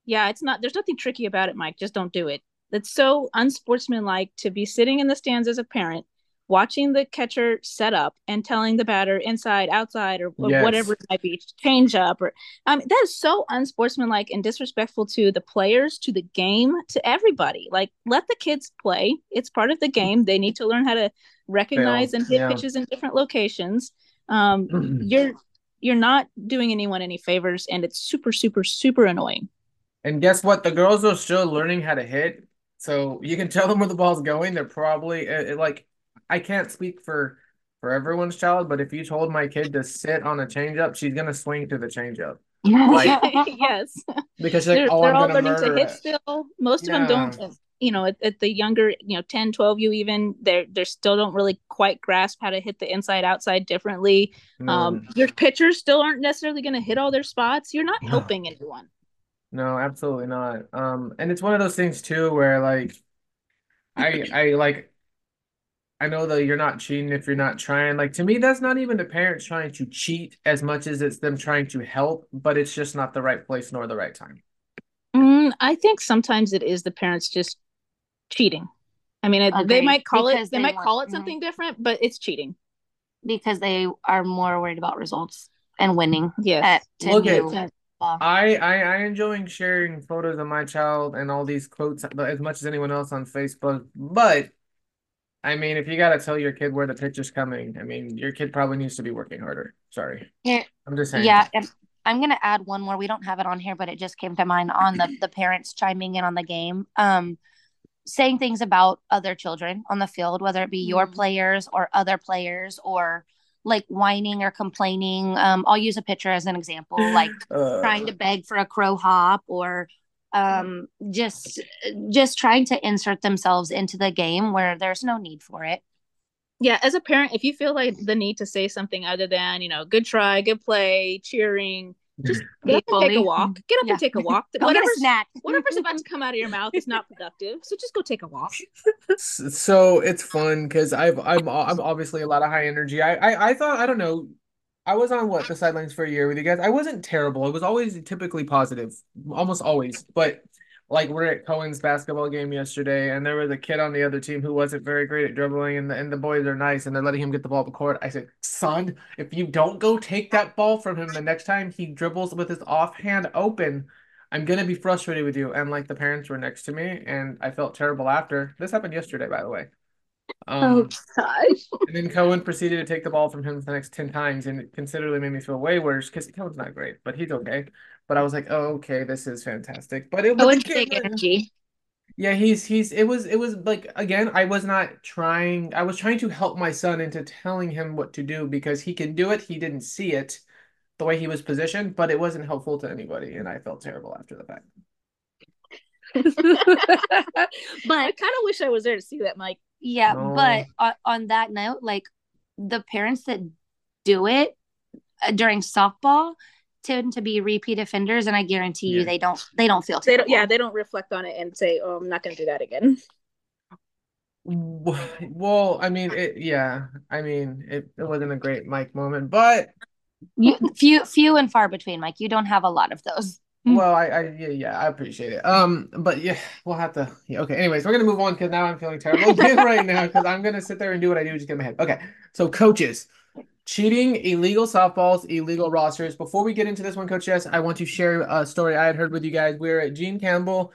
Yeah, it's not. There's nothing tricky about it, Mike. Just don't do it. It's so unsportsmanlike to be sitting in the stands as a parent, watching the catcher set up and telling the batter inside, outside, or wh- Yes. whatever it might be, change up. Or I mean, that is so unsportsmanlike and disrespectful to the players, to the game, to everybody. Like, let the kids play. It's part of the game. They need to learn how to recognize and hit yeah. pitches in different locations. Um, <clears throat> you're you're not doing anyone any favors, and it's super, super, super annoying. And guess what? The girls are still learning how to hit, so you can <laughs> tell them where the ball's going. They're probably it, it- like I can't speak for for everyone's child, but if you told my kid to sit on a changeup, she's gonna swing to the changeup Like- <laughs> yes, because like, they're, "Oh, they're all learning to hit it." still. Most of them don't. You know, at, at the younger, you know, 10, 12, you even they're they still don't really quite grasp how to hit the inside outside differently. Um, mm. your pitchers still aren't necessarily going to hit all their spots. You're not No. helping anyone. No, absolutely not. Um, and it's one of those things too where like I I like I know that you're not cheating if you're not trying. Like to me, that's not even the parents trying to cheat as much as it's them trying to help, but it's just not the right place nor the right time. Mm, I think sometimes it is the parents just cheating. I mean, it, they might call it they they might want- call it mhm. something different, but it's cheating. because they are more worried about results and winning Yes. at to Look at- do. I, I I enjoying sharing photos of my child and all these quotes as much as anyone else on Facebook, but I mean, if you gotta tell your kid where the pitch is coming, I mean, your kid probably needs to be working harder. Sorry, Here- I'm just saying. Yeah, I'm gonna add one more. We don't have it on here, but it just came to mind on the the parents chiming in on the game. Um, saying things about other children on the field, whether it be your Mhm. players or other players, or like whining or complaining. Um, I'll use a picture as an example, like <gasps> Uh, trying to beg for a crow hop or um just just trying to insert themselves into the game where there's no need for it. Yeah, as a parent, if you feel like the need to say something other than, you know, good try, good play, cheering, just <laughs> get up and take a walk. Get up Yeah. and take a walk. <laughs> Go get a Whatever's snack. <laughs> whatever's about to come out of your mouth is not productive. So just go take a walk. So it's fun because I've I'm I'm obviously a lot of high energy. I, I I thought I don't know. I was on what the sidelines for a year with you guys. I wasn't terrible. It was always typically positive, almost always. But like we're at Cohen's basketball game yesterday, and there was a kid on the other team who wasn't very great at dribbling, and the and the boys are nice, and they're letting him get the ball up the court. I said, son, if you don't go take that ball from him the next time he dribbles with his offhand open. I'm gonna be frustrated with you. And like the parents were next to me, and I felt terrible after. This happened yesterday, by the way. Oh Um, gosh. and then Cohen proceeded to take the ball from him the next 10 times, and it considerably made me feel way worse because Cohen's not great, but he's okay. But I was like, oh, okay, this is fantastic. But it Oh, but the it's kid big was- energy. yeah, he's he's it was it was like again, I was not trying I was trying to help my son into telling him what to do because he can do it. He didn't see it the way he was positioned, but it wasn't helpful to anybody, and I felt terrible after the fact. <laughs> But I kind of wish I was there to see that, Mike. yeah, No. but on, on that note, like the parents that do it uh, during softball tend to be repeat offenders, and I guarantee you they don't they don't feel They don't, yeah, they don't reflect on it and say, "Oh, I'm not going to do that again." Well, I mean, it yeah, I mean, it, it wasn't a great Mike moment, but You, few few and far between, Mike. You don't have a lot of those. <laughs> Well, I, I yeah, yeah, I appreciate it. Um, but yeah, we'll have to. Yeah, okay. Anyways, we're gonna move on because now I'm feeling terrible <laughs> right now because I'm gonna sit there and do what I do, just get in my head. Okay. So coaches, cheating, illegal softballs, illegal rosters. Before we get into this one, Coach Jess, I want to share a story I had heard with you guys. We were at Gene Campbell.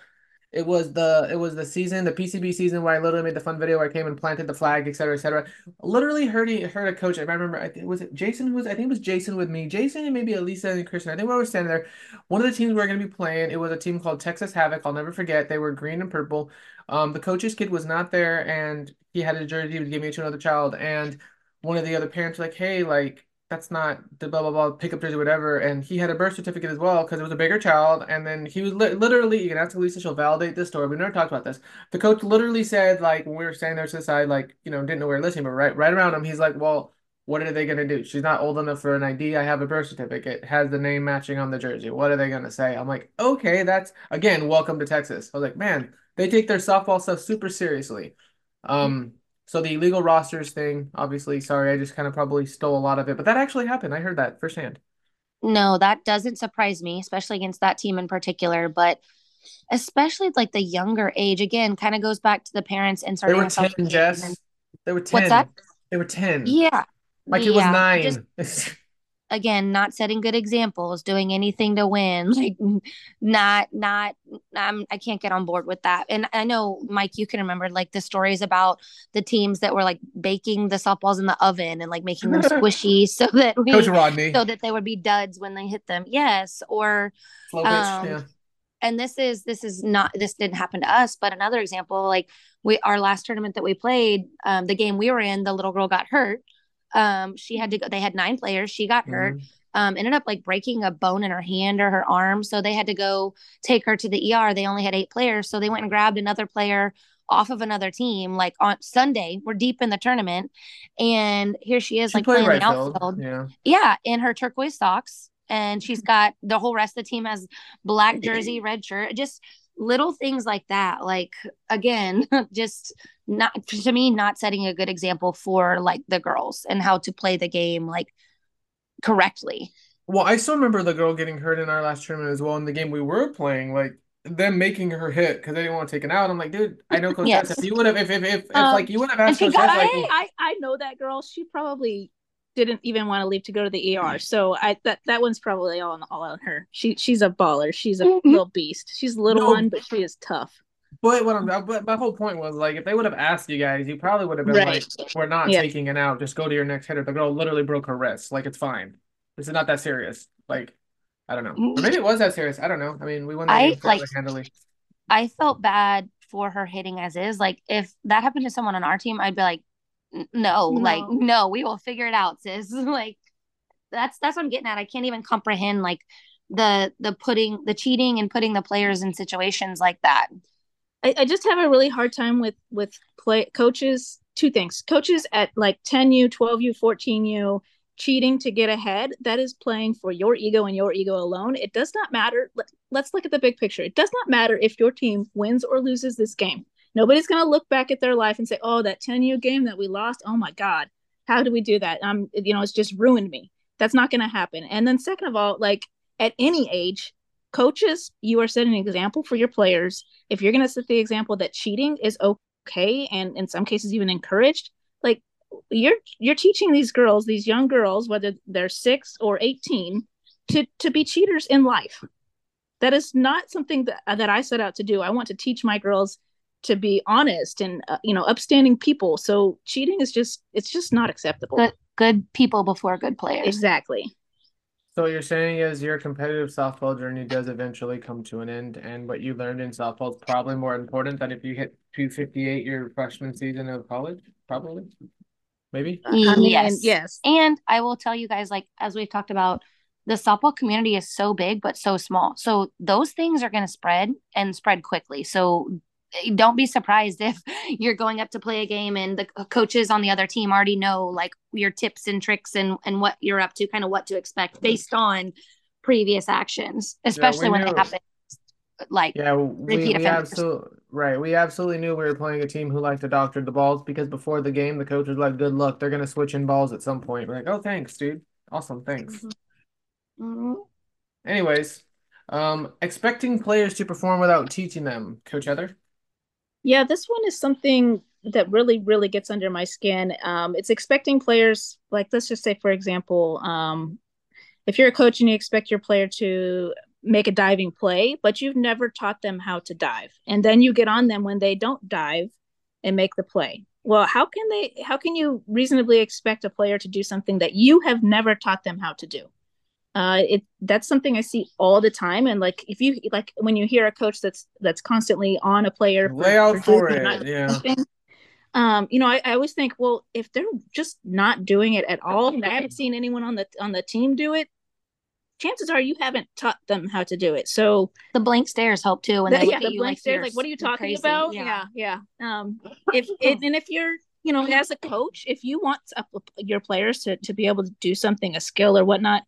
It was the it was the season, the PCB season where I literally made the fun video where I came and planted the flag, et cetera, et cetera. Literally heard he heard a coach. I remember I think was it Jason who was I think it was Jason with me. Jason and maybe Elisa and Christian. I think we were standing there. One of the teams we were going to be playing, it was a team called Texas Havoc. I'll never forget. They were green and purple. Um, the coach's kid was not there, and he had a jersey he giving it to another child. And one of the other parents like, "Hey, like that's not the blah blah blah pickup jersey, whatever." And he had a birth certificate as well because it was a bigger child. And then he was li literally, you can ask Elisa, she'll validate this story. We never talked about this. The coach literally said, like when we were standing there to the side, like you know, didn't know we were listening, but right right around him, he's like, "Well." What are they gonna do? She's not old enough for an ID. I have a birth certificate. It has the name matching on the jersey. What are they gonna say? I'm like, okay, that's again, welcome to Texas. I was like, man, they take their softball stuff super seriously. Um, so the illegal rosters thing, obviously, sorry, I just kind of probably stole a lot of it, but that actually happened. I heard that firsthand. No, that doesn't surprise me, especially against that team in particular. But especially like the younger age, again, kind of goes back to the parents They inserting were themselves 10, in the game. Jess. They were 10. What's that? They were 10. Yeah. My kid was nine. just- <laughs> again not setting good examples doing anything to win <laughs> like not not um, i can't get on board with that and i know mike you can remember like the stories about the teams that were like baking the softballs in the oven and like making them <laughs> squishy so that we Coach Rodney. so that they would be duds when they hit them yes or um, yeah. and this is this is not this didn't happen to us but another example like we our last tournament that we played um the game we were in the little girl got hurt um she had to go they had nine players she got hurt Mhm. um ended up like breaking a bone in her hand or her arm so they had to go take her to the ER they only had eight players so they went and grabbed another player off of another team like on Sunday we're deep in the tournament and here she is She like playing right the field. outfield Yeah. yeah, in her turquoise socks. And she's <laughs> got the whole rest of the team has black jersey, red shirt, just little things like that. Like, again, <laughs> just not to me, not setting a good example for like the girls and how to play the game like correctly. Well, I still remember the girl getting hurt in our last tournament as well in the game we were playing, like them making her hit because they didn't want to take it out. I'm like, dude, I know <laughs> Coach Yes. If you would have if if if, if Um, like you would have and asked she Coach got Jess, like I, I I know that girl. She probably didn't even want to leave to go to the ER. So I that that one's probably all on all on her. She she's a baller. She's a Mhm. little beast. She's a little No. one, but she is tough. But what I'm, but my whole point was like, if they would have asked you guys, you probably would have been Right. like, "We're not Yeah. taking it out. Just go to your next hitter." The girl literally broke her wrist. Like it's fine. This is not that serious. Like, I don't know. Or maybe it was that serious. I don't know. I mean, we won that I game fairly like handily. I felt bad for her hitting as is. Like if that happened to someone on our team, I'd be like, "N- no, like No. no, we will figure it out, sis. <laughs> Like that's that's what I'm getting at. I can't even comprehend like the the putting the cheating and putting the players in situations like that. I, I just have a really hard time with with play coaches. Two things: coaches at like 10U, 12U, 14U cheating to get ahead. That is playing for your ego and your ego alone. It does not matter. Let, let's look at the big picture. It does not matter if your team wins or loses this game. Nobody's going to look back at their life and say, "Oh, that 10U game that we lost. Oh my God, how do we do that? Um, you know, it's just ruined me." That's not going to happen. And then second of all, like at any age, coaches, you are setting an example for your players. If you're going to set the example that cheating is okay and in some cases even encouraged like you're you're teaching these girls these young girls whether they're 6 or 18 to to be cheaters in life. That is not something that that I set out to do. I want to teach my girls to be honest and uh, you know upstanding people. So cheating is just it's just not acceptable. Good good people before good players. exactly So what you're saying is your competitive softball journey does eventually come to an end, and what you learned in softball is probably more important than if you hit 258 your freshman season of college, probably. Maybe. I mean, mm-hmm. Yes. yes And I will tell you guys, like, as we've talked about, the softball community is so big, but so small. So those things are going to spread and spread quickly. So don't be surprised <laughs> if you're going up to play a game and the coaches on the other team already know like your tips and tricks and, and what you're up to, kind of what to expect based on previous actions, especially when knew. they happen. Like, Yeah, we, we absolutely right. We absolutely knew we were playing a team who liked to doctor the balls because before the game, the coach was like, "Good luck. They're gonna switch in balls at some point." We're like, "Oh, thanks, dude. Awesome, thanks." mm, Anyways, um, expecting players to perform without teaching them, Coach Heather. Yeah, this one is something that really, really gets under my skin. Um, it's expecting players, like let's just say, for example, um, if you're a coach and you expect your player to make a diving play, but you've never taught them how to dive, and then you get on them when they don't dive and make the play. Well, how can they? How can you reasonably expect a player to do something that you have never taught them how to do? Uh it that's something i see all the time and like if you like when you hear a coach that's that's constantly on a player Lay out for doing it, yeah. something, um you know I, I always think well if they're just not doing it at all and i haven't seen anyone on the on the team do it chances are you haven't taught them how to do it so the blank stares help too. When the, yeah the blank like, stares like what are you talking crazy. about yeah yeah um if <clears throat> it, and if you're you know as a coach if you want up your players to, to be able to do something a skill or whatnot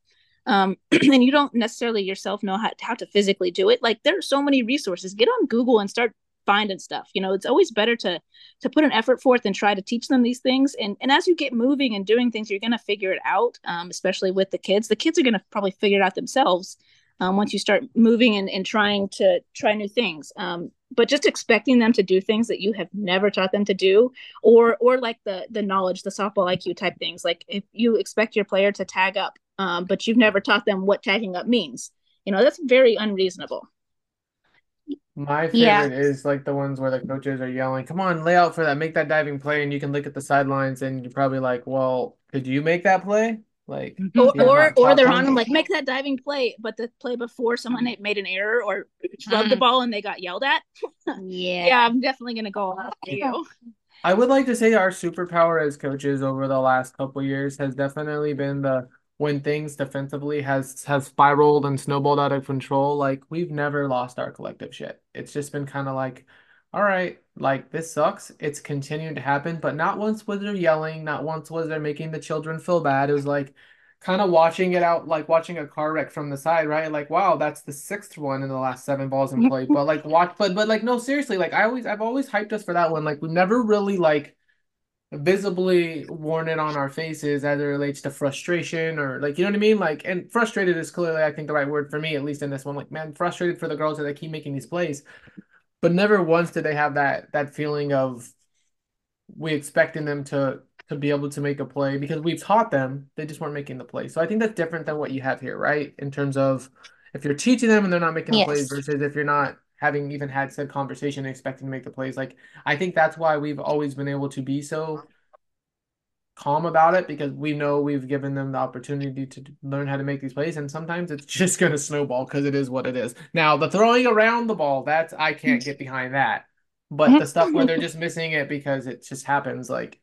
um <clears throat> and you don't necessarily yourself know how, how to physically do it. Like there are so many resources. Get on google and start finding stuff. You know it's always better to to put an effort forth and try to teach them these things. And and as you get moving and doing things you're going to figure it out um, especially with the kids. The kids are going to probably figure it out themselves um, once you start moving and, and trying to try new things. Um, but just expecting them to do things that you have never taught them to do or or like the the knowledge the softball iq type things. Like if you expect your player to tag up um, but you've never taught them what tagging up means you know that's very unreasonable My Yeah. favorite is like the ones where the coaches are yelling, "Come on, lay out for that, make that diving play," and you can look at the sidelines and you're probably like, "Well, could you make that play?" Like, or or, or they're on them. them like make that diving play but the play before someone had made an error or rubbed the Mm. ball and they got yelled at <laughs> Yeah. yeah i'm definitely going to go after you I would like to say our superpower as coaches over the last couple years has definitely been the when things defensively has has spiraled and snowballed out of control, like we've never lost our collective shit. It's just been kind of like, all right, like this sucks. It's continuing to happen, but not once was there yelling, not once was there making the children feel bad. It was like kind of watching it out, like watching a car wreck from the side, right? Like, wow, that's the sixth one in the last seven balls in play. But like watch, but but like no, seriously, like I always I've always hyped us for that one. Like we never really like visibly worn it on our faces as it relates to frustration or like you know what I mean? Like and frustrated is clearly I think the right word for me, at least in this one. Like, man, frustrated for the girls that they keep making these plays. But never once did they have that that feeling of we expecting them to to be able to make a play because we've taught them, they just weren't making the play. So I think that's different than what you have here, right? In terms of if you're teaching them and they're not making the plays versus if you're not having even had said conversation and expecting to make the plays. Like I think that's why we've always been able to be so. calm about it because we know we've given them the opportunity to learn how to make these plays, and sometimes it's <laughs> just going to snowball because it is what it is. Now, the throwing around the ball, that's I can't get behind that. But the stuff where they're just missing it because it just happens, like,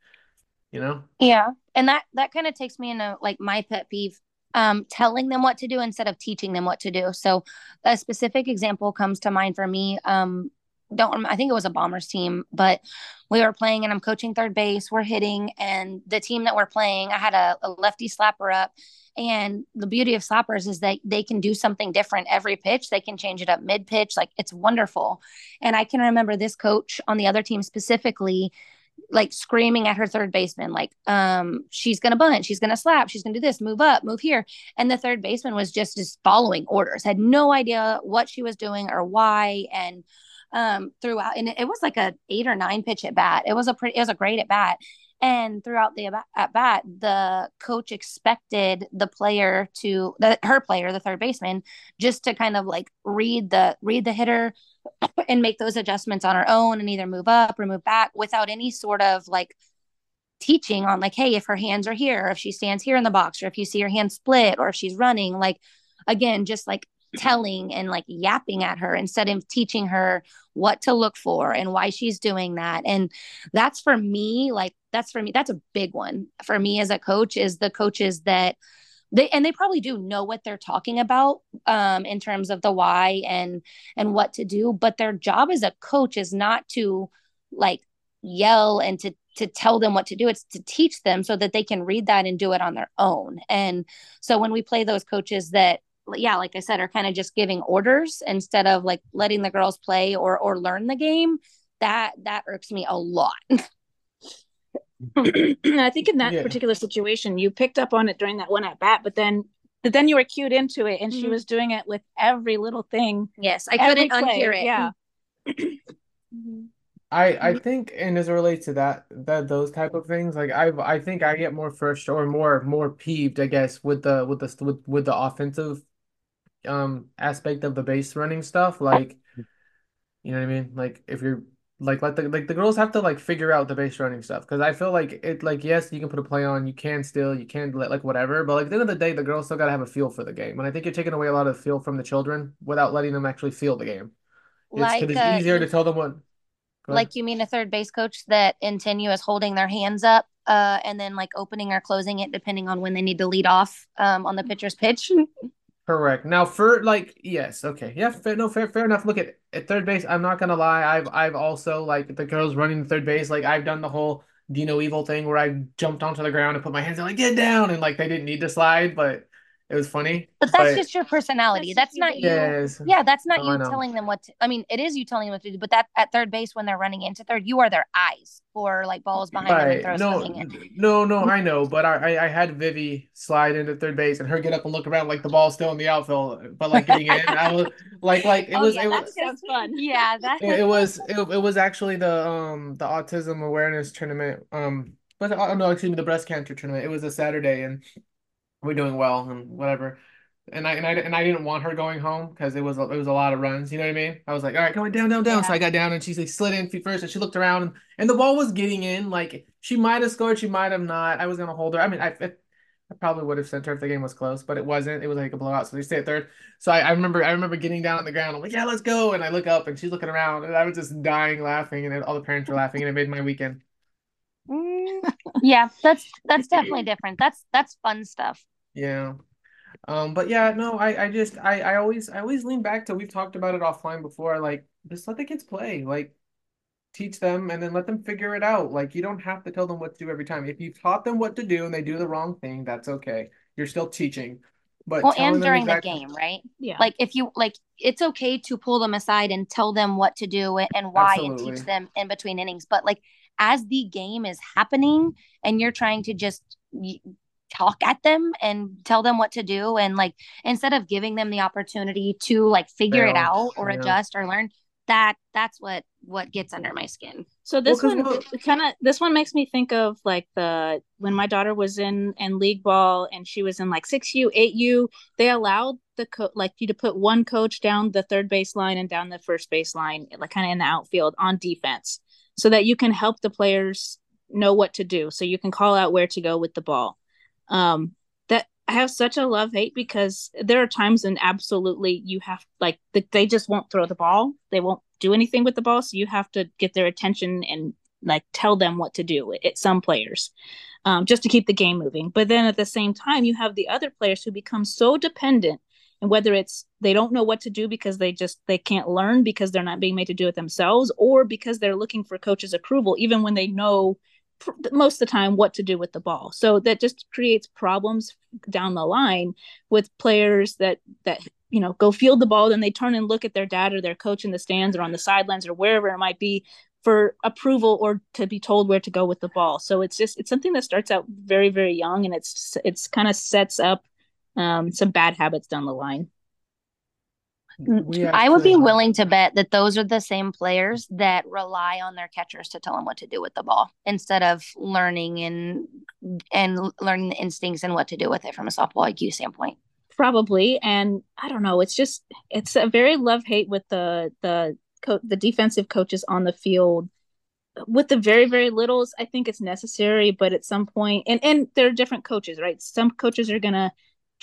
you know? Yeah. And that that kind of takes me into like my pet peeve um, telling them what to do instead of teaching them what to do. So a specific example comes to mind for me. Um, don't I think it was a Bombers team, but we were playing and I'm coaching third base. We're hitting, and the team that we're playing, I had a, a lefty slapper up. And the beauty of slappers is that they can do something different every pitch. They can change it up mid pitch. Like it's wonderful. And I can remember this coach on the other team specifically like screaming at her third baseman, like, um, she's gonna bunt, she's gonna slap, she's gonna do this, move up, move here. And the third baseman was just just following orders, had no idea what she was doing or why. And um, throughout, and it was like a eight or nine pitch at bat. It was a pretty, it was a great at bat. And throughout the at bat, the coach expected the player to, the, her player, the third baseman, just to kind of like read the read the hitter and make those adjustments on her own and either move up or move back without any sort of like teaching on like, hey, if her hands are here, or if she stands here in the box, or if you see her hand split, or if she's running, like again, just like mm-hmm. telling and like yapping at her instead of teaching her what to look for and why she's doing that. And that's for me, like, that's for me, that's a big one for me as a coach is the coaches that they and they probably do know what they're talking about um in terms of the why and and what to do but their job as a coach is not to like yell and to to tell them what to do it's to teach them so that they can read that and do it on their own and so when we play those coaches that yeah, like I said, are kind of just giving orders instead of like letting the girls play or or learn the game. That that irks me a lot. <laughs> I think in that yeah. particular situation, you picked up on it during that one at bat, but then but then you were cued into it, and mm-hmm. she was doing it with every little thing. Yes, I couldn't unhear it. Yeah. <clears throat> Mm-hmm. I I think, and as it relates to that that those type of things, like I I think I get more first or more more peeved, I guess, with the with the with with the offensive um aspect of the base running stuff like you know what I mean like if you're like let the like the girls have to like figure out the base running stuff because I feel like it like yes you can put a play on you can still you can let like whatever but like at the end of the day the girls still gotta have a feel for the game and I think you're taking away a lot of feel from the children without letting them actually feel the game. It's, like it's uh, easier to tell them what. Like you mean a third base coach that in 10U is holding their hands up uh, and then like opening or closing it depending on when they need to lead off um, on the pitcher's pitch. <laughs> Correct. Now for like yes, okay. Yeah, fair, no fair fair enough. Look at at third base, I'm not gonna lie. I've I've also like the girls running third base, like I've done the whole Dino Evil thing where I jumped onto the ground and put my hands in like get down and like they didn't need to slide, but it was funny. But that's but, just your personality. That's, that's not you. Yes. Yeah, that's not oh, you telling them what to I mean, it is you telling them what to do, but that at third base when they're running into third, you are their eyes for like balls behind right. them and no, No, no, I know, but I I had Vivi slide into third base and her get up and look around like the ball's still in the outfield, but like getting in. I was like like it oh, was yeah, it that was sounds fun. <laughs> Yeah, that it, it was it, it was actually the um the autism awareness tournament. Um but oh no, excuse me, the breast cancer tournament. It was a Saturday and we're doing well and whatever. And I and I and I didn't want her going home because it was it was a lot of runs. You know what I mean? I was like, all right, going down, down, down. Yeah. So I got down and she like slid in feet first, and she looked around and, and the ball was getting in. Like she might have scored, she might have not. I was gonna hold her. I mean, I, I I probably would have sent her if the game was close, but it wasn't. It was like a blowout, so they stay at third. So I, I remember I remember getting down on the ground. I'm like, yeah, let's go. And I look up and she's looking around, and I was just dying laughing, and all the parents were laughing, and it made my weekend. Mm, <laughs> yeah, that's that's definitely different. That's that's fun stuff. Yeah. Um, but yeah, no, I, I just I, I always I always lean back to we've talked about it offline before, like just let the kids play. Like teach them and then let them figure it out. Like you don't have to tell them what to do every time. If you've taught them what to do and they do the wrong thing, that's okay. You're still teaching. But well, and during exactly... the game, right? Yeah. Like if you like, it's okay to pull them aside and tell them what to do and why, Absolutely. and teach them in between innings. But like as the game is happening, and you're trying to just talk at them and tell them what to do and like instead of giving them the opportunity to like figure it out or yeah. adjust or learn that that's what what gets under my skin so this well, one kind of this one makes me think of like the when my daughter was in in league ball and she was in like 6u 8u they allowed the co- like you to put one coach down the third baseline and down the first baseline like kind of in the outfield on defense so that you can help the players know what to do. So you can call out where to go with the ball. Um, that I have such a love hate because there are times when absolutely you have like they just won't throw the ball. They won't do anything with the ball. So you have to get their attention and like tell them what to do. at some players. Um, just to keep the game moving. But then at the same time, you have the other players who become so dependent and whether it's they don't know what to do because they just they can't learn because they're not being made to do it themselves or because they're looking for coaches approval even when they know most of the time what to do with the ball so that just creates problems down the line with players that that you know go field the ball then they turn and look at their dad or their coach in the stands or on the sidelines or wherever it might be for approval or to be told where to go with the ball so it's just it's something that starts out very very young and it's it's kind of sets up um, some bad habits down the line. Mm, I would be willing to bet that those are the same players that rely on their catchers to tell them what to do with the ball instead of learning and and learning the instincts and what to do with it from a softball IQ standpoint. Probably, and I don't know. It's just it's a very love hate with the the co- the defensive coaches on the field with the very very littles. I think it's necessary, but at some point, and and there are different coaches, right? Some coaches are gonna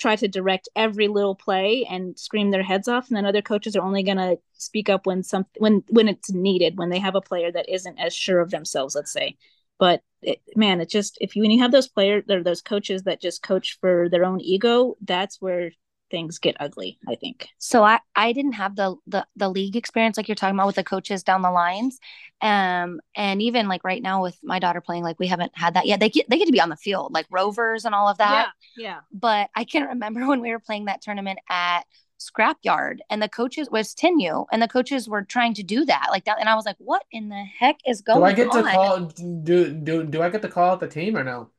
try to direct every little play and scream their heads off and then other coaches are only going to speak up when some when when it's needed when they have a player that isn't as sure of themselves let's say. But it, man it just if you when you have those players or those coaches that just coach for their own ego that's where things get ugly i think. So i i didn't have the the, the league experience like you're talking about with the coaches down the lines. Um and even like right now with my daughter playing like we haven't had that yet. They get they get to be on the field like rovers and all of that. Yeah yeah. But i can <laughs> remember when we were playing that tournament at scrapyard and the coaches was 10U and the coaches were trying to do that like that and i was like what in the heck is going on do i get on? to call do do do i get to call out the team or no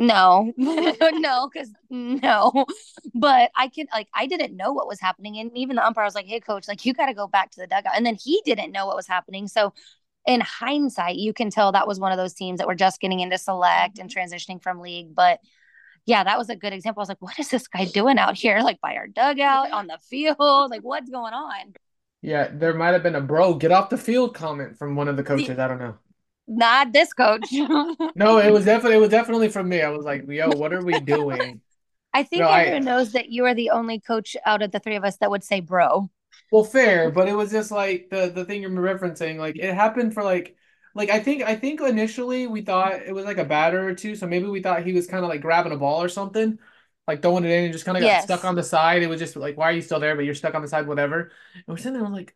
no, <laughs> <laughs> no, because no. But I can like I didn't know what was happening, and even the umpire was like, "Hey, coach, like you got to go back to the dugout." And then he didn't know what was happening, so in hindsight, you can tell that was one of those teams that were just getting into select and mm-hmm. transitioning from league. But yeah, that was a good example. I was like, "What is this guy doing out here? Like by our dugout on the field? Like what's going on?" Yeah, there might have been a bro get off the field comment from one of the coaches. I don't know. Not this coach. no, it was definitely it was definitely from me. I was like, "Yo, what are we doing?" <laughs> I think no, everyone I, knows that you are the only coach out of the three of us that would say "bro." Well, fair, but it was just like the the thing you're referencing. Like it happened for like like I think I think initially we thought it was like a batter or two, so maybe we thought he was kind of like grabbing a ball or something, like throwing it in and just kind of got yes. stuck on the side. It was just like, why are you still there? But you're stuck on the side, whatever. And we're sitting there, we're like,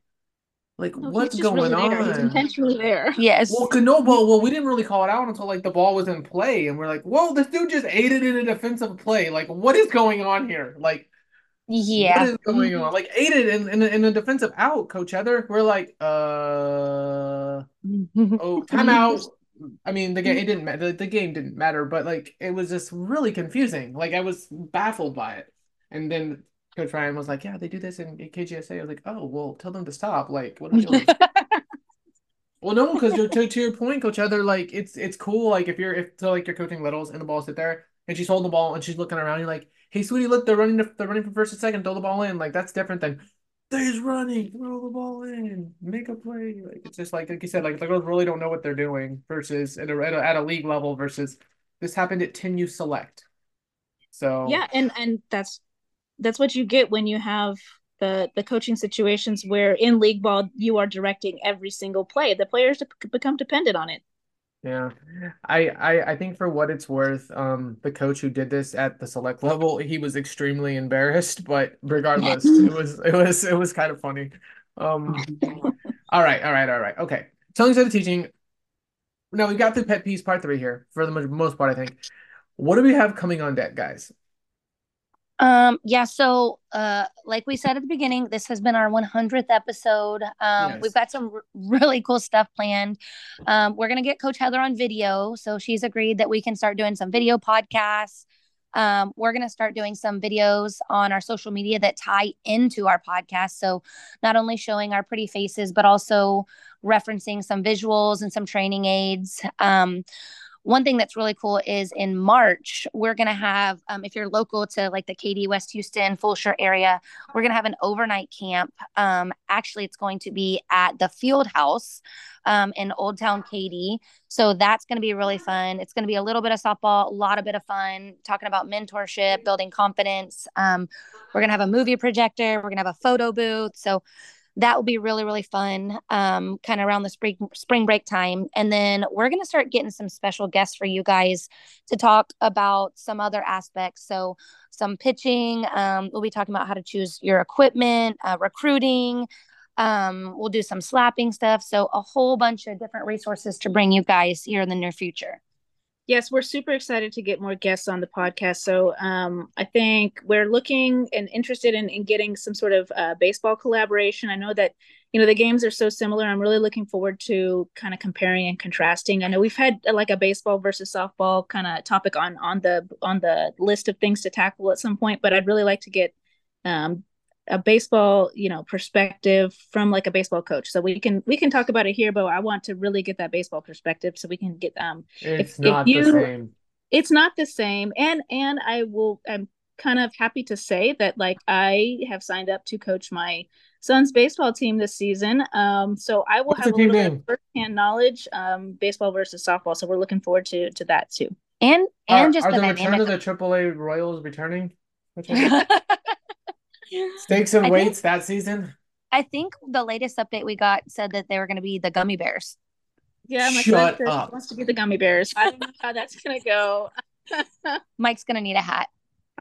like no, what's going really on? He's intentionally there. <laughs> Yes. Well, no, well, well, we didn't really call it out until like the ball was in play, and we're like, "Whoa, this dude just aided in a defensive play. Like, what is going on here? Like, yeah, what is going on? Like, aided in in, in a defensive out, Coach Heather. We're like, uh, <laughs> oh, timeout. I mean, the game it didn't matter. The, the game didn't matter, but like it was just really confusing. Like I was baffled by it, and then Coach Ryan was like, "Yeah, they do this in, in KGSA." I was like, "Oh, well, tell them to stop." Like, what? Are you doing? <laughs> well, no, because to to your point, Coach Heather, like it's it's cool. Like if you're if so like you're coaching littles and the ball sit there and she's holding the ball and she's looking around, you're like, "Hey, sweetie, look, they're running. They're running from first and second. Throw the ball in." Like that's different than they's running. Throw the ball in. Make a play. Like it's just like like you said, like the girls really don't know what they're doing versus at a, at a, at a league level versus this happened at 10U Select. So yeah, and and that's that's what you get when you have the the coaching situations where in league ball you are directing every single play. The players become dependent on it. Yeah, I, I I think for what it's worth, um, the coach who did this at the select level, he was extremely embarrassed. But regardless, it was <laughs> it was it was kind of funny. Um, all right, all right, all right. Okay, telling instead of teaching. Now we got the pet peeves part three here for the most part. I think. What do we have coming on deck, guys? Um, yeah, so uh like we said at the beginning, this has been our 100th episode. Um yes. we've got some r- really cool stuff planned. Um we're going to get coach Heather on video, so she's agreed that we can start doing some video podcasts. Um, we're going to start doing some videos on our social media that tie into our podcast. So, not only showing our pretty faces, but also referencing some visuals and some training aids. Um, one thing that's really cool is in March, we're going to have, um, if you're local to like the Katy, West Houston, Fulshear area, we're going to have an overnight camp. Um, actually, it's going to be at the Field House um, in Old Town Katy. So that's going to be really fun. It's going to be a little bit of softball, a lot of bit of fun, talking about mentorship, building confidence. Um, we're going to have a movie projector, we're going to have a photo booth. So that will be really really fun um, kind of around the spring spring break time. And then we're going to start getting some special guests for you guys to talk about some other aspects. So some pitching um, we'll be talking about how to choose your equipment uh, recruiting um, we'll do some slapping stuff. So a whole bunch of different resources to bring you guys here in the near future Yes, we're super excited to get more guests on the podcast. So um, I think we're looking and interested in, in getting some sort of uh, baseball collaboration. I know that you know the games are so similar. I'm really looking forward to kind of comparing and contrasting. I know we've had uh, like a baseball versus softball kind of topic on on the on the list of things to tackle at some point, but I'd really like to get um, a baseball you know perspective from like a baseball coach. So we can we can talk about it here but i want to really get that baseball perspective so we can get um it's if, not if you, the same. It's not the same. And and i will i'm kind of happy to say that like i have signed up to coach my son's baseball team this season. Um so i will What's have a little bit of knowledge um baseball versus softball. So we're looking forward to to that too. And and are, just are the, the return of the AAA Royals returning? <laughs> Stakes and I weights think, that season. I think the latest update we got said that they were going to be the gummy bears. Yeah, my Shut up. wants to be the gummy bears. I don't know how that's going to go. <laughs> Mike's going to need a hat.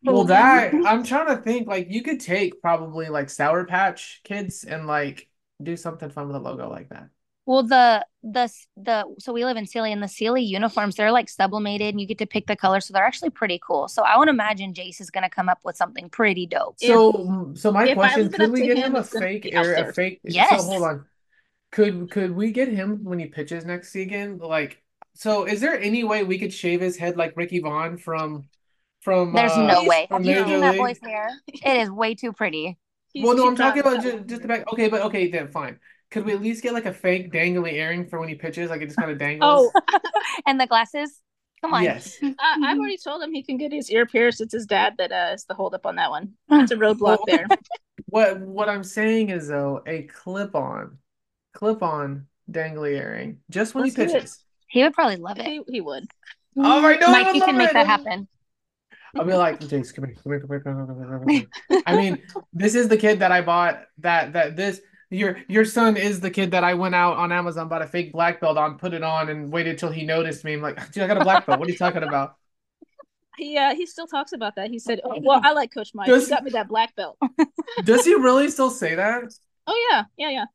Well, that I'm trying to think. Like, you could take probably like Sour Patch Kids and like do something fun with a logo like that. Well, the the the so we live in Sealy and the Sealy uniforms they're like sublimated and you get to pick the color, so they're actually pretty cool. So I would imagine Jace is gonna come up with something pretty dope. So so my if question: Could we get him, him a fake air, a fake? Yes. So hold on. Could could we get him when he pitches next season? Like, so is there any way we could shave his head like Ricky Vaughn from from? There's uh, no way. Have you seen that boy's hair? It is way too pretty. He's well, no, I'm talking about just, just the back. Okay, but okay, then fine. Could we at least get like a fake dangly earring for when he pitches? Like it just kind of dangles. Oh, <laughs> and the glasses. Come on. Yes. <laughs> Uh, I've already told him he can get his ear pierced. It's his dad that uh, is the holdup on that one. That's a roadblock there. <laughs> What what I'm saying is though, a clip on, clip on dangly earring just when Let's he pitches. He would probably love it. He, he would. Oh my god, Mike, you can make it. that happen. I'll be like, Jace, come here, come here, come here, come here, come here, come here. I mean, this is the kid that I bought that that this your your son is the kid that I went out on Amazon, bought a fake black belt on, put it on, and waited till he noticed me. I'm like, dude, I got a black belt. What are you talking about? <laughs> Yeah, uh, he still talks about that. He said, oh, "Well, I like Coach Mike. Does, he got me that black belt." <laughs> does he really still say that? Oh yeah, yeah, yeah.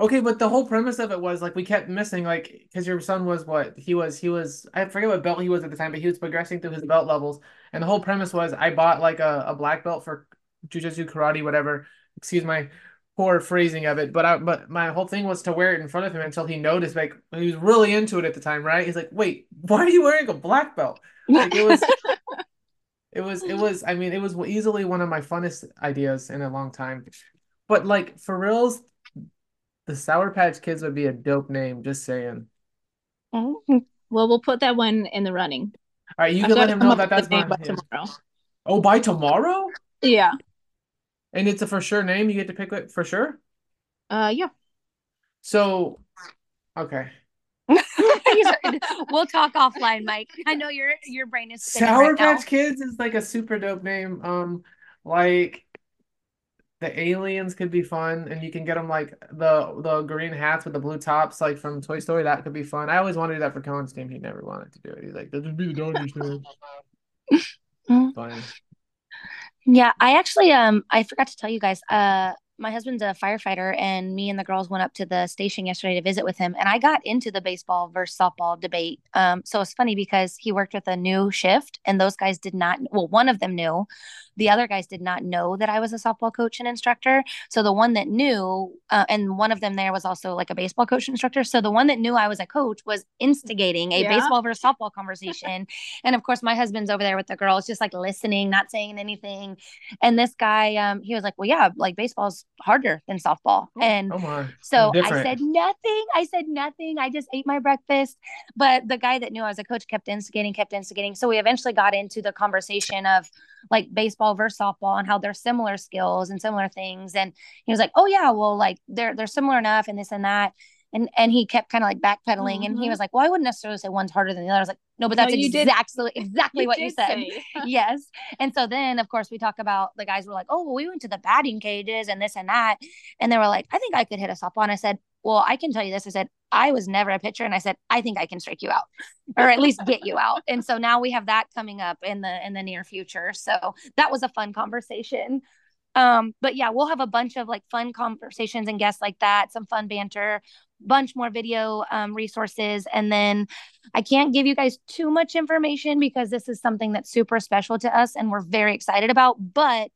Okay, but the whole premise of it was like we kept missing like because your son was what he was he was I forget what belt he was at the time, but he was progressing through his belt levels, and the whole premise was I bought like a, a black belt for jujitsu, karate, whatever. Excuse my poor phrasing of it, but I but my whole thing was to wear it in front of him until he noticed like he was really into it at the time, right? He's like, "Wait, why are you wearing a black belt?" Like it was <laughs> it was it was I mean, it was easily one of my funnest ideas in a long time. But like for reals, the Sour Patch Kids would be a dope name, just saying. Mm-hmm. Well, we'll put that one in the running. All right, you I've can let him know that that's not by tomorrow. Oh, by tomorrow? Yeah. And it's a for sure name. You get to pick it for sure. Uh, yeah. So, okay. <laughs> we'll talk offline, Mike. I know your your brain is Sour right Patch now. Kids is like a super dope name. Um, like the aliens could be fun, and you can get them like the the green hats with the blue tops, like from Toy Story. That could be fun. I always wanted to do that for Cohen's team. He never wanted to do it. He's like, "That would be the Dodgers Fine. Yeah, I actually um I forgot to tell you guys. Uh my husband's a firefighter and me and the girls went up to the station yesterday to visit with him and i got into the baseball versus softball debate um, so it's funny because he worked with a new shift and those guys did not well one of them knew the other guys did not know that i was a softball coach and instructor so the one that knew uh, and one of them there was also like a baseball coach instructor so the one that knew i was a coach was instigating a yeah. baseball versus softball <laughs> conversation and of course my husband's over there with the girls just like listening not saying anything and this guy um, he was like well yeah like baseball's is harder than softball. Oh, and Oh my. so I said nothing. I said nothing. I just ate my breakfast. But the guy that knew I was a coach kept instigating, kept instigating. So we eventually got into the conversation of like baseball versus softball and how they're similar skills and similar things. And he was like, "Oh yeah, well like they're they're similar enough and this and that." And and he kept kind of like backpedaling and he Mhm. was like, "Well, I wouldn't necessarily say one's harder than the other." I was like, "No, but No, that's you did- exactly exactly what you said." <laughs> yes. And so then, of course, we talk about the guys were like, oh, well, we went to the batting cages and this and that. And they were like, I think I could hit a softball. And I said, well, I can tell you this. I said, I was never a pitcher. And I said, I think I can strike you out or at least get you out. And so now we have that coming up in the in the near future. So that was a fun conversation. Um, but yeah, we'll have a bunch of like fun conversations and guests like that, some fun banter, bunch more video um, resources. And then I can't give you guys too much information because this is something that's super special to us and we're very excited about. But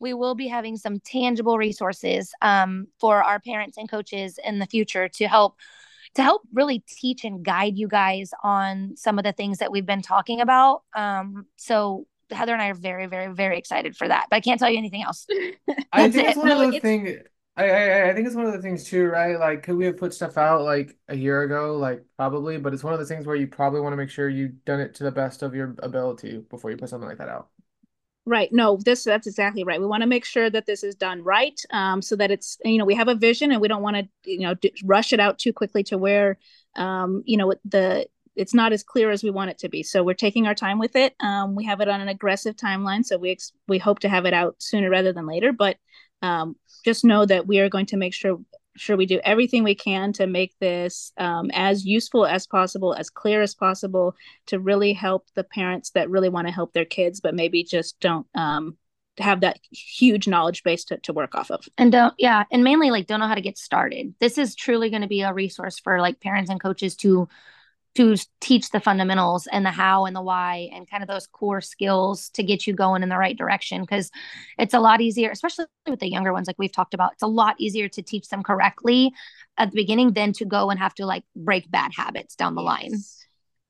we will be having some tangible resources um, for our parents and coaches in the future to help to help really teach and guide you guys on some of the things that we've been talking about. Um, so Heather and I are very, very, very excited for that. But I can't tell you anything else. I think it. it's one of it's- things. I, I I think it's one of the things too, right? Like, could we have put stuff out like a year ago? Like, probably, but it's one of the things where you probably want to make sure you've done it to the best of your ability before you put something like that out. Right. No, this that's exactly right. We want to make sure that this is done right, um, so that it's you know we have a vision and we don't want to you know d- rush it out too quickly to where um, you know the it's not as clear as we want it to be. So we're taking our time with it. Um, we have it on an aggressive timeline, so we ex- we hope to have it out sooner rather than later. But um, just know that we are going to make sure sure we do everything we can to make this um, as useful as possible, as clear as possible, to really help the parents that really want to help their kids, but maybe just don't um, have that huge knowledge base to, to work off of. And don't, yeah, and mainly like don't know how to get started. This is truly going to be a resource for like parents and coaches to to teach the fundamentals and the how and the why and kind of those core skills to get you going in the right direction because it's a lot easier especially with the younger ones like we've talked about it's a lot easier to teach them correctly at the beginning than to go and have to like break bad habits down the line.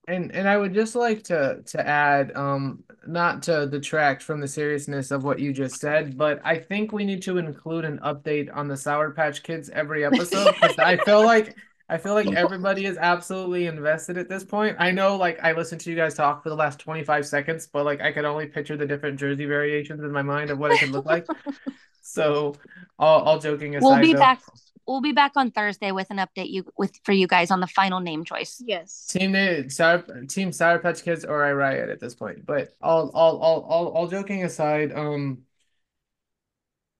And and I would just like to to add, um, not to detract from the seriousness of what you just said, but I think we need to include an update on the Sour Patch Kids every episode because I feel like I feel like everybody is absolutely invested at this point. I know, like, I listened to you guys talk for the last 25 seconds, but like I could only picture the different jersey variations in my mind of what it could look like. <laughs> So, all all joking aside, we'll be though, back we'll be back on thursday with an update you with for you guys on the final name choice Yes. Team Na- Sour Team Sour Patch Kids or I Riot at this point. But all all all all all joking aside, um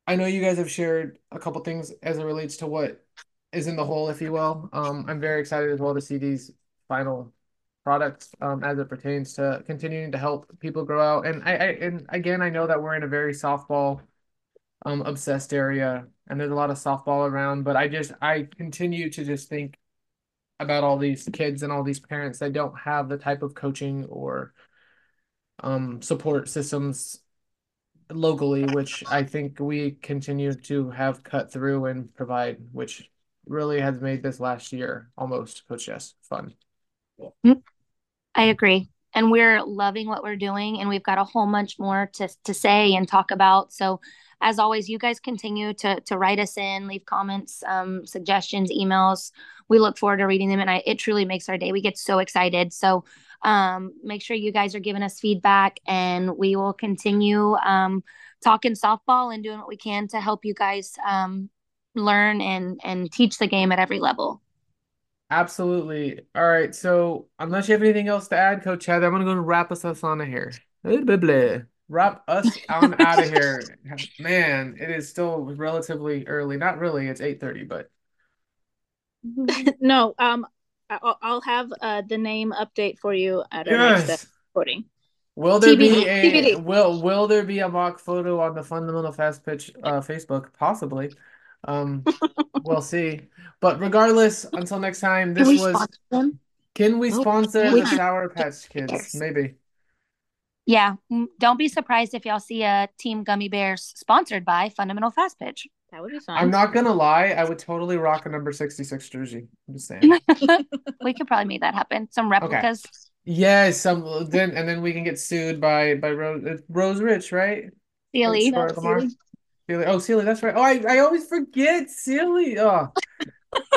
I know you guys have shared a couple things as it relates to what is in the hole, if you will. Um I'm very excited as well to see these final products um as it pertains to continuing to help people grow out. And I, I and again I know that we're in a very softball um obsessed area and there's a lot of softball around, but I just I continue to just think about all these kids and all these parents that don't have the type of coaching or um, support systems locally, which I think we continue to have cut through and provide, which really has made this last year almost, Coach Jess, fun. I agree. And we're loving what we're doing and we've got a whole bunch more to to say and talk about. So as always, you guys continue to to write us in, leave comments, um, suggestions, emails. We look forward to reading them and I it truly makes our day. We get so excited. So um make sure you guys are giving us feedback and we will continue um talking softball and doing what we can to help you guys um learn and and teach the game at every level. Absolutely. All right. So unless you have anything else to add, Coach Heather, I'm gonna go and wrap us us on here. Blah, blah, blah. Wrap us on out of here. <laughs> Man, it is still relatively early. Not really, it's 8:30, but <laughs> no, um, I- I'll, I'll have uh, the name update for you at our next yes. recording. Will there be a TBD. will will there be a mock photo on the Fundamental Fast Pitch uh Facebook? Possibly. Um, <laughs> we'll see. But regardless, until next time, this we was them? can we Oh, sponsor we the can- Sour Patch Kids? Maybe. Yeah, mm, don't be surprised if y'all see a Team Gummy Bears sponsored by Fundamental Fast Pitch. That would be fun. I'm not gonna lie, I would totally rock a number 66 jersey. I'm just saying. <laughs> <laughs> we could probably make that happen. Some replicas. Yes, some then and then we can get sued by by Rose Rose Rich, right? Sealy. For Lamar. Sealy. Oh, Sealy, that's right. Oh, I, I always forget Sealy. Oh,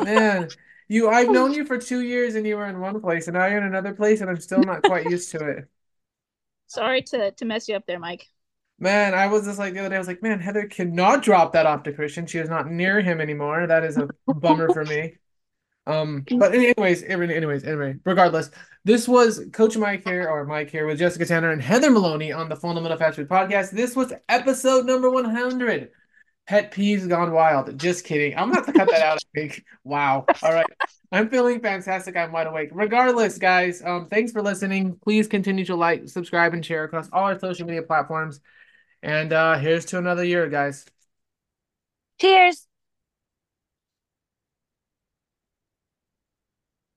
man. You, I've known you for two years and you were in one place and now you're in another place and I'm still not quite used to it. Sorry to to mess you up there, Mike. Man, I was just like the other day, I was like, man, Heather cannot drop that off to Christian. She is not near him anymore. That is a bummer for me. Um, but anyways, anyways, anyway, regardless, this was Coach Mike here, or Mike here with Jessica Tanner and Heather Maloney on the Fundamental Fast Food Podcast. This was episode number 100. Pet peeves gone wild. Just kidding. I'm gonna have to cut that out. I think. Wow. All right. I'm feeling fantastic. I'm wide awake. Regardless, guys, um, thanks for listening. Please continue to like, subscribe, and share across all our social media platforms. And uh here's to another year, guys. Cheers.